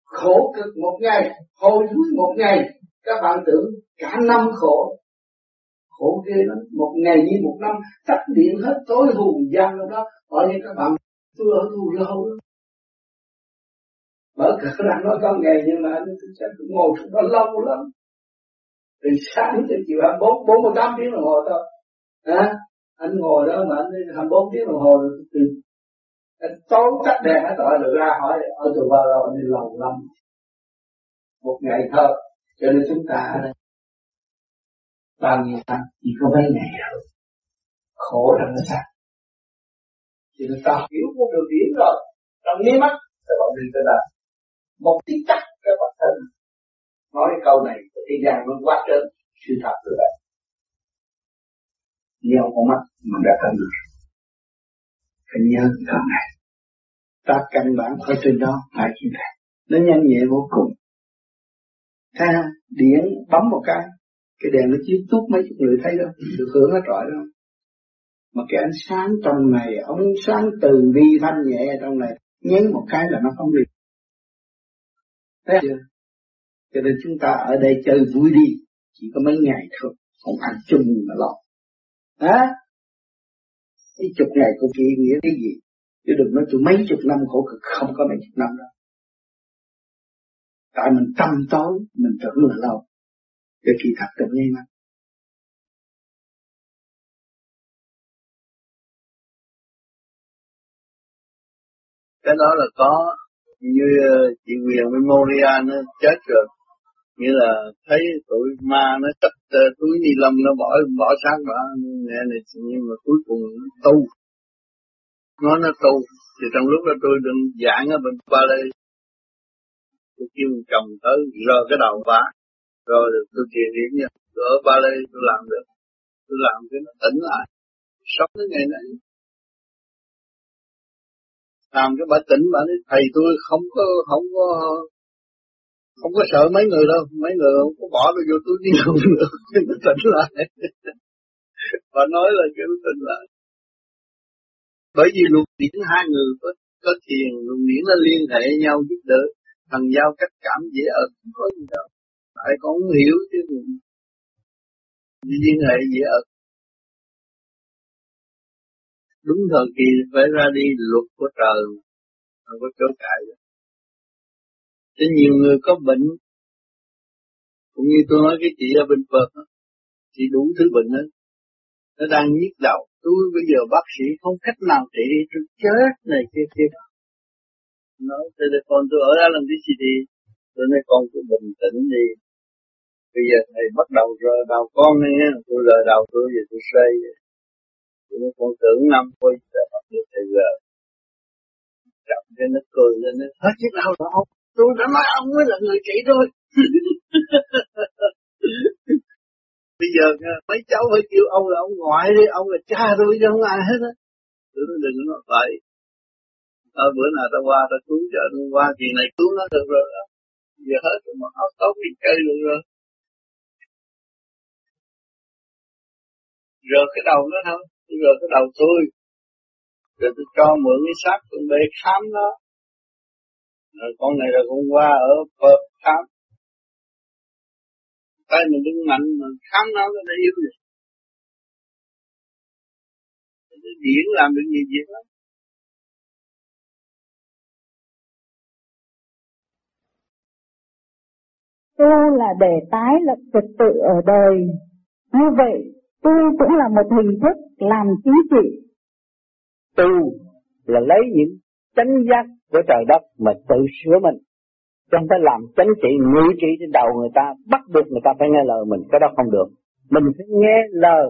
Khổ cực một ngày hồi thối một ngày. Các bạn tưởng cả năm khổ. Khổ ghê lắm. Một ngày như một năm, tắt điện hết, tối hùng gian đâu đó. Ở như các bạn tôi ở tù lâu lắm. Mở cửa ra, nói con ngày nhưng mà anh sẽ ngồi trong đó lâu lắm từ sáng tới chiều hai bốn bốn mươi tám tiếng đồng hồ thôi. À, anh ngồi đó mà anh hai bốn tiếng đồng hồ rồi từ anh tối tắt đèn hết rồi được ra hỏi ở từ bao lâu anh đi lâu lắm? Một ngày thôi cho nên chúng ta bao nhiêu năm chỉ có mấy ngày thôi. Khổ trong nó sao? Thì người ta hiểu một đường điển rồi. Trong nháy mắt các bạn đi tới đây một tiếng chắc các bạn thân nói câu này thế gian nó quá trơn sự thật rồi vậy nheo con mắt mình đã thấy được phải nhớ câu này. Ta căn bản ở trên đó phải như thế. Nó nhanh nhẹ vô cùng. Ha, điện bấm một cái cái đèn nó chiếu tút mấy chục người thấy đâu, được hưởng hết trọi đâu. Mà cái ánh sáng trong này, ông sáng từ bi thanh nhẹ trong này nhấn một cái là nó không đi. Thấy chưa? Cho nên chúng ta ở đây chơi vui đi, chỉ có mấy ngày thôi, không ăn chung mà lo. Hả? Cái chục ngày của kỳ nghĩa cái gì? Chứ đừng nói tôi mấy chục năm khổ cực, không có mấy chục năm đâu. Tại mình tâm tối, mình tưởng là lâu. Cái kỳ thật tự nhiên mắt cái đó là có như ờ, chị chị Quyền Moria nó chết rồi như là thấy tụi ma nó cất túi ni lông nó bỏ bỏ sáng bỏ nghe này, nhưng mà cuối cùng nó tu. Nó nó tu. Thì trong lúc đó tôi đừng giảng ở bên qua đây tôi kêu chồng tới, rờ cái đầu vá rồi tôi chỉ điểm nha. Tôi ở ba lê tôi làm được. Tôi làm cái nó tỉnh lại. Sống cái ngày nay làm cái bà tỉnh bà nói, thầy tôi không có không có không có sợ mấy người đâu, mấy người không có bỏ tôi vô tôi đi đâu nữa nó tỉnh lại. Và nói là cái nó tỉnh lại. Bởi vì luật điển hai người có có thiền, luật điển nó liên hệ nhau giúp đỡ, thằng giao cách cảm dễ ở không có gì đâu. Tại con không hiểu chứ. Liên hệ dễ ở đúng thời kỳ phải ra đi luật của trời, không có chỗ cãi cho nhiều người có bệnh, cũng như tôi nói cái chị ở bên Phật chị đủ thứ bệnh đó nó đang nhức đầu. Tôi bây giờ bác sĩ không cách nào trị tôi chết này kia kia nói telephone tôi ở đó làm cái gì đi? Tôi nói, con cứ bình tĩnh đi. Bây giờ thầy bắt đầu rờ đầu con nha tôi rờ đầu tôi, giờ tôi xây. Tôi nói, con tưởng năm quay sẽ bắt được thầy rờ. Chậm cho nó cười lên, nó hết chiếc đau rồi tôi đã nói ông mới là người trị tôi. Bây giờ à, mấy cháu phải kêu ông là ông ngoại đi, ông là cha tôi chứ không ai hết á. Tôi nói đừng nói vậy. Ở bữa nào ta qua ta cứu cho nó qua kỳ này cứu nó được rồi giờ hết rồi mà áo tóc thì chơi được rồi. Rờ cái đầu nó thôi, rờ cái đầu tôi. Rồi tôi cho mượn cái xác con bê khám nó rồi con này là con qua ở Perth khám tay mình đứng mạnh mà khám nó nó yếu rồi điển làm được nhiều việc lắm tu là để tái lập trật tự ở đời. Như vậy, tu cũng là một hình thức làm chính trị. Tu là lấy những chánh giác của trời đất mà tự sửa mình. Chứ không phải làm chánh trị, ngự trị trên đầu người ta, bắt buộc người ta phải nghe lời mình, cái đó không được. Mình phải nghe lời.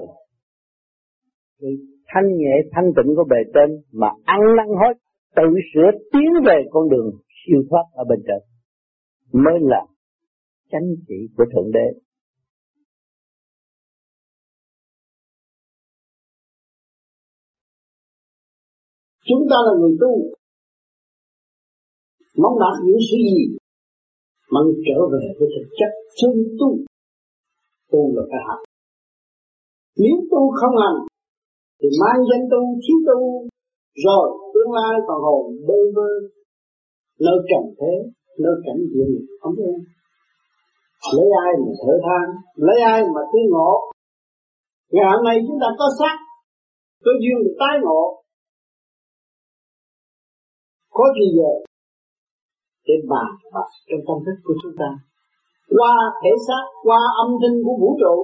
Thì thanh nhẹ, thanh tịnh của bề trên mà ăn năn hối, tự sửa tiến về con đường siêu thoát ở bên trên. Mới là chánh trị của Thượng Đế. Chúng ta là người tu, mong đạt những sự gì, mong trở về với thực chất chân tu. Tu là phải học Nếu tu không hành, thì mang danh tu, thiếu tu, rồi tương lai còn hồn bơ vơ, nơi trần thế, nơi cảnh địa không biết lấy ai mà thở than lấy ai mà thương ngộ? Ngày hôm nay chúng ta có xác có duyên được tái ngộ. Có gì giờ? Để bàn bạc trong tâm thức của chúng ta. Qua thể xác, qua âm thanh của vũ trụ.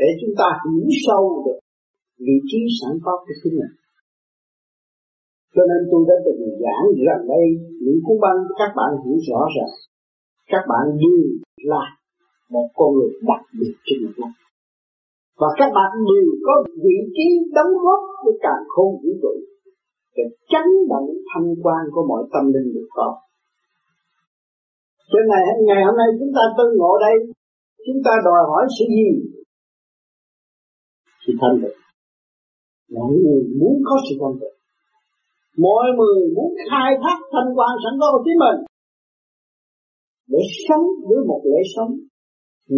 Để chúng ta hiểu sâu được vị trí sẵn có của chính mình. Cho nên tôi đã từng giảng gần đây, những cuốn băng các bạn hiểu rõ rằng các bạn đều là một con người đặc biệt trên mặt. Đất và các bạn đều có vị trí đóng góp với càng không vũ trụ để chấn động thanh quan của mọi tâm linh được có. Cho ngày ngày hôm nay chúng ta tư ngộ đây, chúng ta đòi hỏi sự gì? Sự thanh tịnh. Mọi người muốn có sự thanh tịnh. Mọi người muốn khai thác thanh quan sẵn có của chính mình để sống với một lễ sống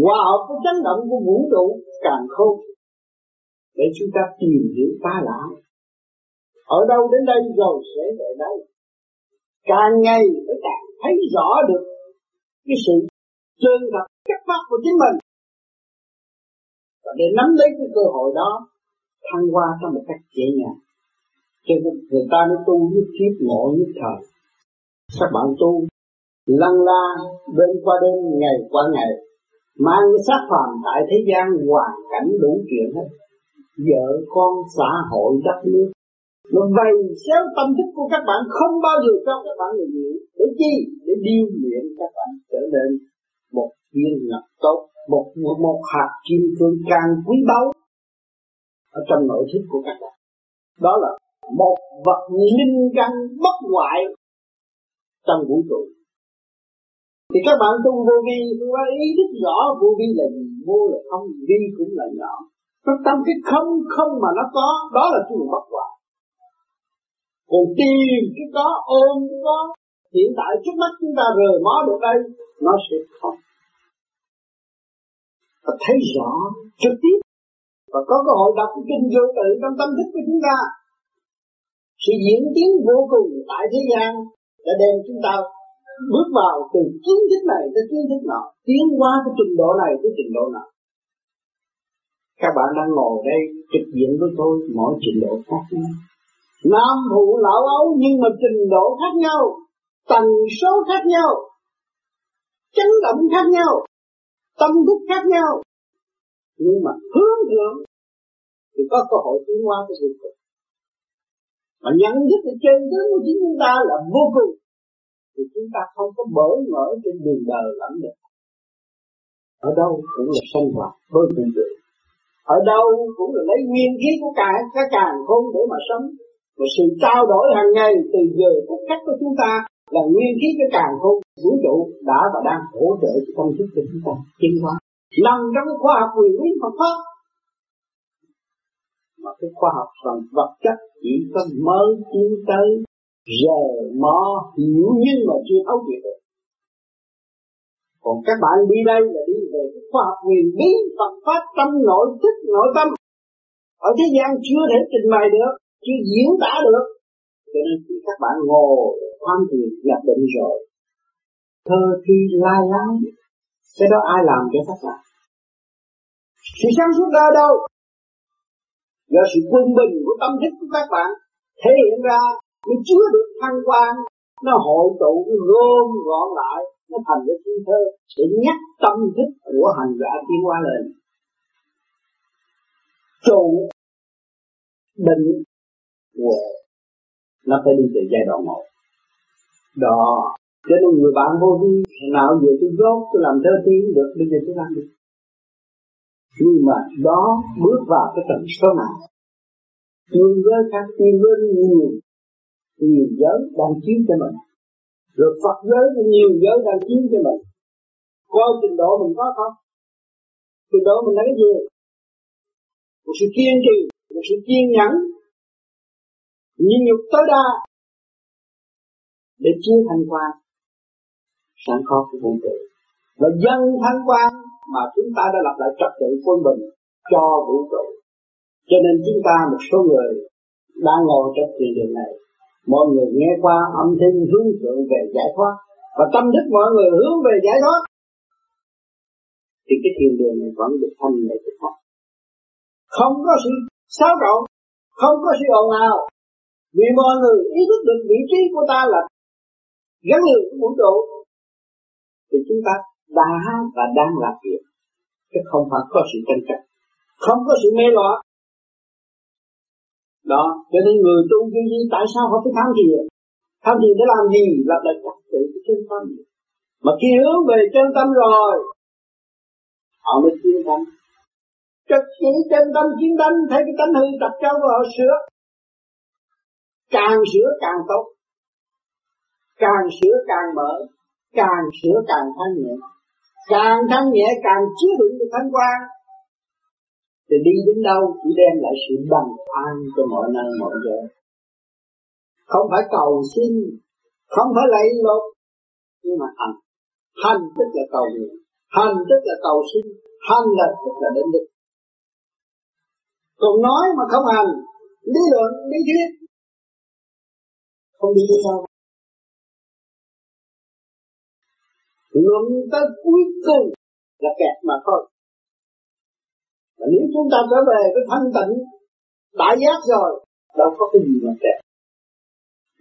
hòa hợp với chấn động của vũ trụ càng khôn để chúng ta tìm hiểu ta là ở đâu đến đây rồi sẽ về đây. Càng ngày mới càng thấy rõ được cái sự chân thật, chất phát của chính mình. Và để nắm lấy cái cơ hội đó, thăng hoa trong một cách dễ nhàng. Cho nên người ta nó tu nhất kiếp, ngộ nhất thời. Các bạn tu lăn la, đêm qua đêm, ngày qua ngày, mang cái xác phàm tại thế gian hoàn cảnh đủ chuyện hết. Vợ con xã hội đất nước nó vầy xéo tâm thức của các bạn không bao giờ cho các bạn người nhịn để chi? Để điêu luyện các bạn trở nên một viên ngọc tốt một một, một hạt kim cương càng quý báu ở trong nội thức của các bạn. Đó là một vật linh căn bất hoại trong vũ trụ. Thì các bạn tu vô vi phải ý thức rõ vô vi là gì? Vô là không vi cũng là nhỏ. Nó tâm cái không không mà nó có đó là chuyện bất hoại còn tìm cái có ôm cái có hiện tại trước mắt chúng ta rời mó được đây, nó sẽ không. Và thấy rõ trực tiếp. Và có cơ hội đọc cái kinh vô tự trong tâm thức của chúng ta. Sự diễn tiến vô cùng tại thế gian đã đem chúng ta bước vào từ kiến thức này tới kiến thức nọ, tiến qua cái trình độ này tới trình độ nọ. Các bạn đang ngồi đây trực diện với tôi mỗi trình độ khác nhau nam phụ lão ấu nhưng mà trình độ khác nhau, tần số khác nhau, chấn động khác nhau, tâm thức khác nhau. Nhưng mà hướng thượng thì có cơ hội tiến hóa cái vô cùng mà nhận thức được chân tướng của chính chúng ta là vô cùng, thì chúng ta không có bỡ ngỡ trên đường đời lẫn được. Ở đâu cũng là sinh hoạt với vũ trụ ở đâu cũng là lấy nguyên khí của cả cái càng không để mà sống và sự trao đổi hàng ngày từ giờ phút khắc của chúng ta là nguyên khí cái càng không, vũ trụ đã và đang hỗ trợ cho công thức của chúng ta. Tiến hóa. Nằm trong khoa học quyền lý Phật pháp mà cái khoa học phần vật chất chỉ có mới tiến tới, giờ mò hiểu nhưng mà chưa thấu triệt được. Còn các bạn đi đây là đi về cái khoa học quyền lý, Phật pháp, tâm, nội thức, nội tâm. Ở thế gian chưa thể trình bày được chưa diễn tả được. Cho nên khi các bạn ngồi tham thiền nhập định rồi. Thơ thi lai lắng cái đó ai làm cho các bạn? Sự sáng suốt ra đâu? Do sự quân bình của tâm thức của các bạn thể hiện ra, nó chứa được thăng quan, nó hội tụ, nó gom gọn lại, nó thành cái thi thơ để nhắc tâm thức của hành giả tiến qua lên. Trụ định của nó phải đi từ giai đoạn một. Đó. Cho nên người bạn vô vi nào giờ tôi rốt, tôi làm thơ tiếng được bây giờ tôi làm được nhưng mà đó bước vào cái tầng số nào tiên với khác tiên với nhiều nhiều giới đang chiếm cho mình. Rồi Phật giới nhiều giới đang chiếm cho mình. Coi trình độ mình có không? Trình độ mình là cái gì? Một sự kiên trì một sự kiên nhẫn nhịn nhục tối đa để chia thanh quan, sẵn có của vũ trụ và dân thanh quan mà chúng ta đã lập lại trật tự quân bình cho vũ trụ. Cho nên chúng ta một số người đang ngồi trong thiền đường này, mọi người nghe qua âm thanh hướng thượng về giải thoát, và tâm thức mọi người hướng về giải thoát, thì cái thiền đường này vẫn được thanh lệ thực không có sự xáo trộn, không có sự ồn ào vì mọi người ý thức được vị trí của ta là gắn liền với vũ trụ, thì chúng ta đã và đang làm việc. Chứ không phải có sự tranh chấp, không có sự mê loạn. Đó, cho nên người tu như gì tại sao họ phải tham thiền tham thiền để làm gì? Lập lại trật tự cái chân tâm. Mà khi hướng về chân tâm rồi, họ mới chiến thắng trực chỉ chân tâm chiến đánh thấy cái tánh hư tập trâu họ sửa càng sửa càng tốt. Càng sửa càng mở. Càng sửa càng thanh nhẹ. Càng thanh nhẹ, càng chứa đựng được thanh quan thì đi đến đâu chỉ đem lại sự bằng an cho mọi nơi, mọi giờ không phải cầu xin, không phải lấy lột nhưng mà hành. Hành tức là cầu nguyện. Hành tức là cầu xin. Hành là tức là đến đích. Còn nói mà không hành, lý luận, lý thuyết không đi đến đâu luận tới cuối cùng là kẹt mà thôi. Và nếu chúng ta trở về với thanh tịnh đại giác rồi đâu có cái gì mà kẹt.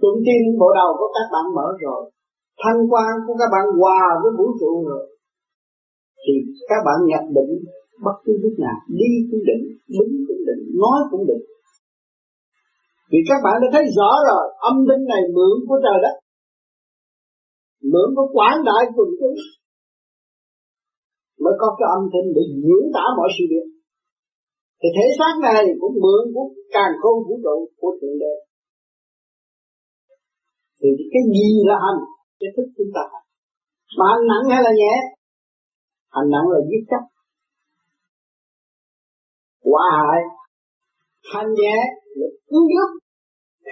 Tuần tiên bộ đầu của các bạn mở rồi Thanh quan của các bạn hòa với vũ trụ rồi. Thì các bạn nhập định bất cứ lúc nào Đi cũng định, đứng cũng định, nói cũng định. Vì các bạn đã thấy rõ rồi, Âm thanh này mượn của trời đất. Mượn của quảng đại quần chúng. Mới có cái âm thanh để diễn tả mọi sự việc. Thì thể xác này cũng mượn của càng khôn vũ trụ của Thượng Đế. Thì cái gì là hành? Cái thức chúng ta hành. Bạn nặng hay là nhẹ? Hành nặng là giết chấp quả hại. Hành nhẹ là cứu giúp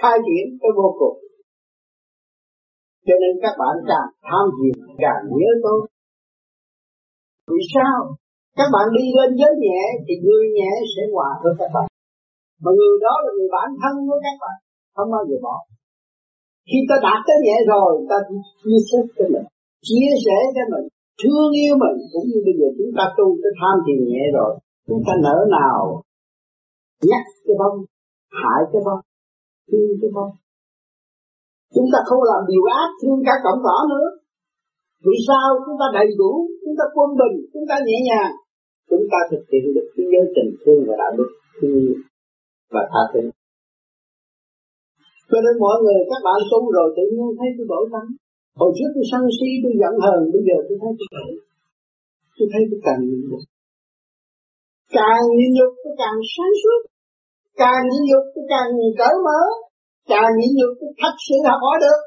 khai triển cái vô cùng. Cho nên các bạn càng tham thiền càng nhớ tôi. Vì sao? Các bạn đi lên giới nhẹ, thì người nhẹ sẽ hòa với các bạn. Mà người đó là người bản thân của các bạn, không bao giờ bỏ. Khi ta đạt tới nhẹ rồi, ta chia sẻ cho mình, chia sẻ cho mình, thương yêu mình, cũng như bây giờ chúng ta tu tới tham thiền nhẹ rồi, chúng ta nỡ nào nhắc cái bông, hại cái bông thương cái bông chúng ta không làm điều ác thương cả cổng cỏ nữa. Vì sao? Chúng ta đầy đủ chúng ta quân bình chúng ta nhẹ nhàng. Chúng ta thực hiện được cái giới tình thương và đạo đức thương và tha thứ. Cho nên mọi người các bạn tu rồi tự nhiên thấy tôi đổi tâm hồi trước tôi sân si tôi giận hờn bây giờ tôi thấy tôi đổi. Tôi thấy tôi càng nhịn nhục. Càng nhịn nhục tôi càng sáng suốt càng nhịn nhục tôi càng cởi mở, càng nhịn nhục tôi thật sự học hỏi được.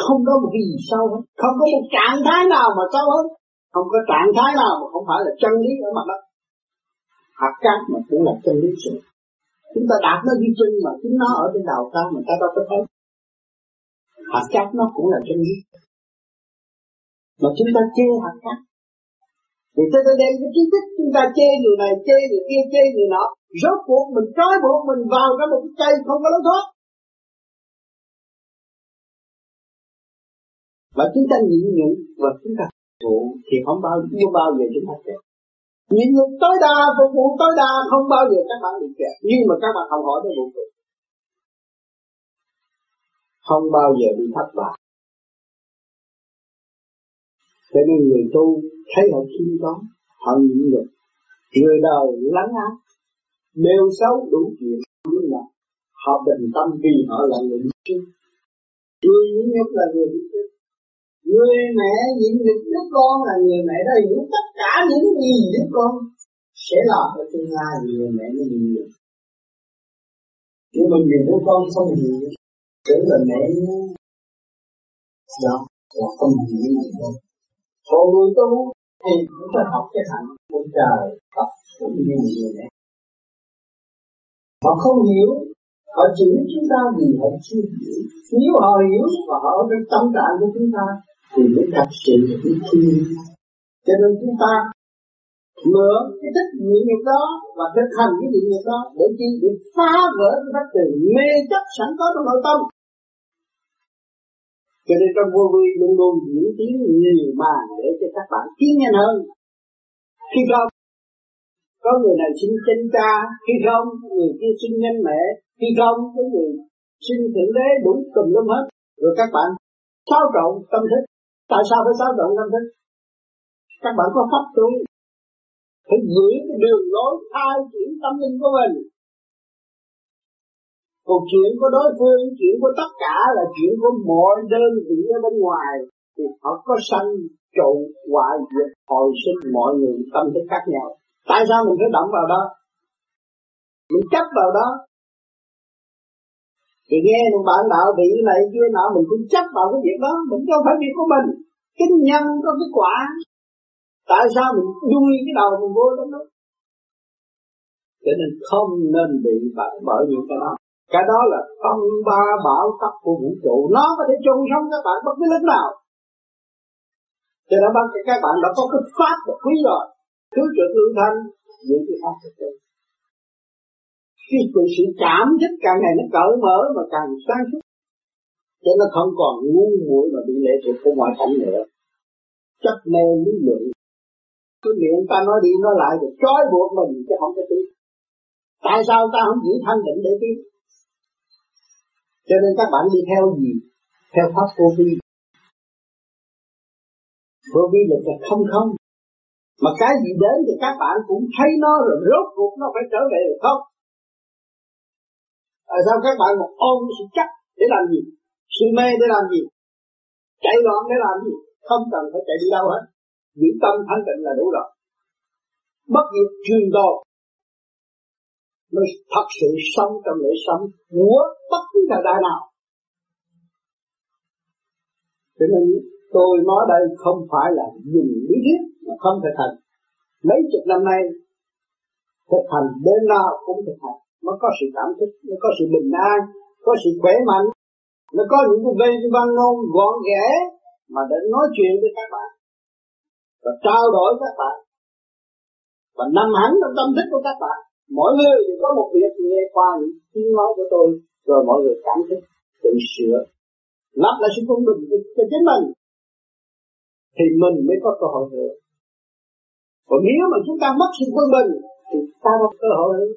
Không có một cái gì sâu hết, không có một trạng thái nào mà sâu hơn không có trạng thái nào mà không phải là chân lý ở mặt đất. Hạt cát mà cũng là chân lý sự chúng ta đạt nó duy chân mà chính nó ở trên đầu ta, mà ta đâu có thấy. Hạt cát nó cũng là chân lý. Mà chúng ta chê hạt cát vì cho nên đem cái kiến thức chúng ta chê người này, chê người kia, chê người nọ. Rốt cuộc mình trói buộc mình vào trong một cái cây không có lối thoát. Và chúng ta nhịn nhịn và chúng ta phụ thì không bao không bao giờ chúng ta chết. Nhịn nhục tối đa, phục vụ tối đa không bao giờ các bạn bị kẹt. Nhưng mà các bạn học hỏi tới vụ không bao giờ bị thất bại cho nên người tu thấy họ khiêm đó họ nhịn được. Người đời lắng áp đều xấu đủ chuyện, nhưng mà họ bình tâm vì họ là người đi trước người nhịn nhục là người đi trước người mẹ nhịn nhục đứa con là người mẹ đó, hiểu tất cả những gì đứa con sẽ làm cho tương lai, người mẹ nó nhịn nhục nhưng mình vì đứa con không hiểu tưởng là mẹ nó đó là không hiểu gì đâu còn người tu thì cũng phải học cái hạnh của trời, tập cũng như người này. Họ không hiểu, họ chửi chúng ta vì họ chưa hiểu. Nếu họ hiểu và họ ở trong tâm trạng của chúng ta, thì mới thật sự biết thiên. Cho nên chúng ta mượn cái thích nhịn nghiệp đó và thực hành cái nhịn nghiệp đó để chi? Để phá vỡ cái bất từ mê chấp sẵn có trong nội tâm cho nên trong vô vi luôn luôn diễn tiến nhiều màn để cho các bạn tiến nhanh hơn. Khi không, có người này sinh chân cha, khi không, người kia sinh nhanh mẹ, khi không, có người sinh thượng đế đủ tùm lum hết. Rồi các bạn xáo trộn tâm thức. Tại sao phải xáo trộn tâm thức? Các bạn có pháp tu. Phải giữ cái đường lối thay chuyển tâm linh của mình còn chuyện của đối phương, chuyện của tất cả là chuyện của mọi đơn vị ở bên ngoài. Thì họ có sanh, trụ hoại diệt, hồi sinh mọi người tâm thức khác nhau. Tại sao mình phải động vào đó? Mình chấp vào đó. Thì nghe một bạn đạo bị này, kia nọ, mình cũng chấp vào cái việc đó. Mình đâu phải việc của mình. Kinh nhân có cái quả. Tại sao mình đuôi cái đầu mình vô trong đó? Cho nên không nên bị bạn bởi những cái đó cái đó là tâm ba bảo tắc của vũ trụ. Nó có thể chôn sống các bạn bất cứ lúc nào. Cho nên các bạn đã có cái pháp và quý rồi. Thứ trưởng lương thanh những cái pháp thực tế khi từ sự cảm thức càng ngày nó cởi mở mà càng sáng suốt. Cho nó không còn ngu muội mà bị lệ thuộc của ngoại cảnh nữa. Chấp mê lý luận. Cái miệng ta nói đi nói lại rồi trói buộc mình chứ không có tin. Tại sao ta không giữ thanh định để tin? Cho nên các bạn đi theo gì? Theo pháp vô vi. Vô vi là cái không không. Mà cái gì đến thì các bạn cũng thấy nó rồi rốt cuộc nó phải trở về được không? Tại sao các bạn một ôm sự chắc để làm gì? Sự mê để làm gì? Chạy loạn để làm gì? Không cần phải chạy đi đâu hết. Giữ tâm thanh tịnh là đủ rồi. Bất diệt truyền đồ mới thật sự sống trong lễ sống của bất cứ thời đại nào. Cho nên tôi nói đây không phải là dùng lý thuyết mà không thực hành mấy chục năm nay thực hành đến nào cũng thực hành nó có sự cảm thức, nó có sự bình an, có sự khỏe mạnh, nó có những cái văn văn ngôn gọn ghẽ mà để nói chuyện với các bạn và trao đổi các bạn và nằm hẳn trong tâm thức của các bạn mỗi người đều có một việc nghe qua những tiếng nói của tôi, rồi mọi người cảm thấy tự sửa. Lắp lại sự công bình cho chính mình. Thì mình mới có cơ hội nữa còn nếu mà chúng ta mất sự quân bình, thì ta có cơ hội nữa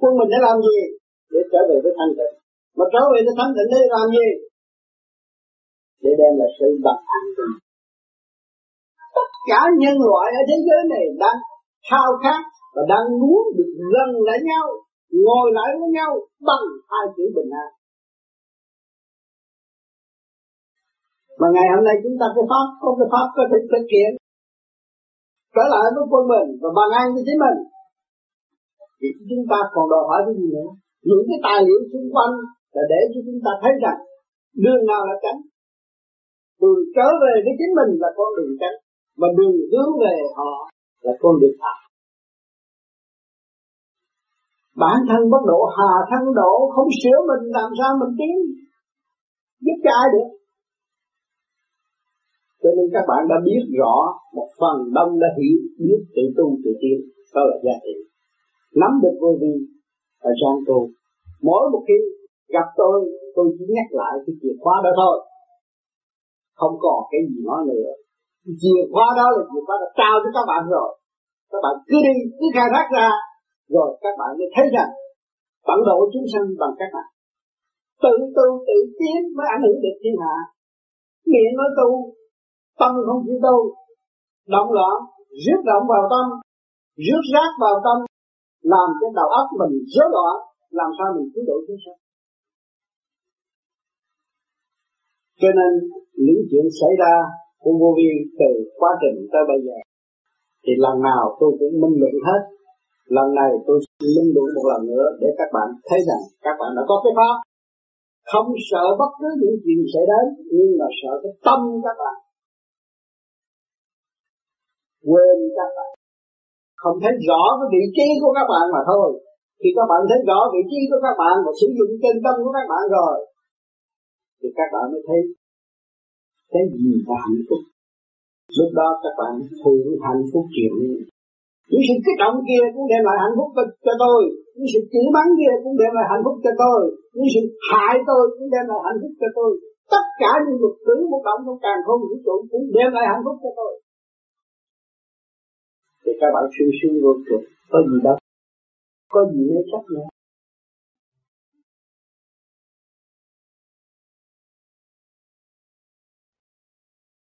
quân mình để làm gì? Để trở về với thanh tịnh. Mà trở về với thanh tịnh để làm gì? Để đem lại sự bậc an bình tất cả nhân loại ở thế giới này đang khao khát và đang muốn được gần lại nhau, ngồi lại với nhau bằng hai chữ bình an. Mà ngày hôm nay chúng ta cái pháp, có cái pháp có thể thực hiện. Trở lại với quân mình và bằng an cho chính mình. Thì chúng ta còn đòi hỏi cái gì nữa? Những cái tài liệu xung quanh là để cho chúng ta thấy rằng đường nào là tránh. Đường trở về với chính mình là con đường tránh, mà đường hướng về họ là con đường thẳng bản thân bất độ, hà thân độ, không sửa mình, làm sao mình tiến? Giúp cho ai được? Cho nên các bạn đã biết rõ một phần đông đã hiểu, biết tự tu tự tiến. Đó là giá trị. Nắm được vô vi, và sang tu. Mỗi một khi gặp tôi tôi chỉ nhắc lại cái chìa khóa đó thôi. Không còn cái gì nói nữa. Chìa khóa đó là chìa khóa đã trao cho các bạn rồi. Các bạn cứ đi, cứ khai thác ra rồi các bạn mới thấy rằng bản độ chúng sanh bằng các bạn. Tự tu, tự tiến mới ảnh hưởng được thiên hạ. Miệng nói tu, tâm không chịu tu. Động loạn, rước động vào tâm, rước rác vào tâm, làm cho đầu óc mình rối loạn, làm sao mình cứu độ chúng sanh. Cho nên, những chuyện xảy ra của vô vi từ quá trình tới bây giờ, thì lần nào tôi cũng minh luận hết lần này tôi xin đủ một lần nữa để các bạn thấy rằng các bạn đã có cái pháp. Không sợ bất cứ những chuyện xảy đến, nhưng mà sợ cái tâm các bạn. Quên các bạn. Không thấy rõ cái vị trí của các bạn mà thôi. Khi các bạn thấy rõ vị trí của các bạn và sử dụng chân tâm của các bạn rồi, thì các bạn mới thấy cái gì là hạnh phúc. Lúc đó các bạn thường hạnh phúc chuyện những sự kích động kia cũng đem lại hạnh phúc cho tôi. Những sự chửi mắng kia cũng đem lại hạnh phúc cho tôi. Những sự hại tôi cũng đem lại hạnh phúc cho tôi. Tất cả những luật tử một động trong càng không vũ trụ cũng đem lại hạnh phúc cho tôi. Thì các bạn sung sướng vô cùng. Có gì đâu có gì mới chắc nữa.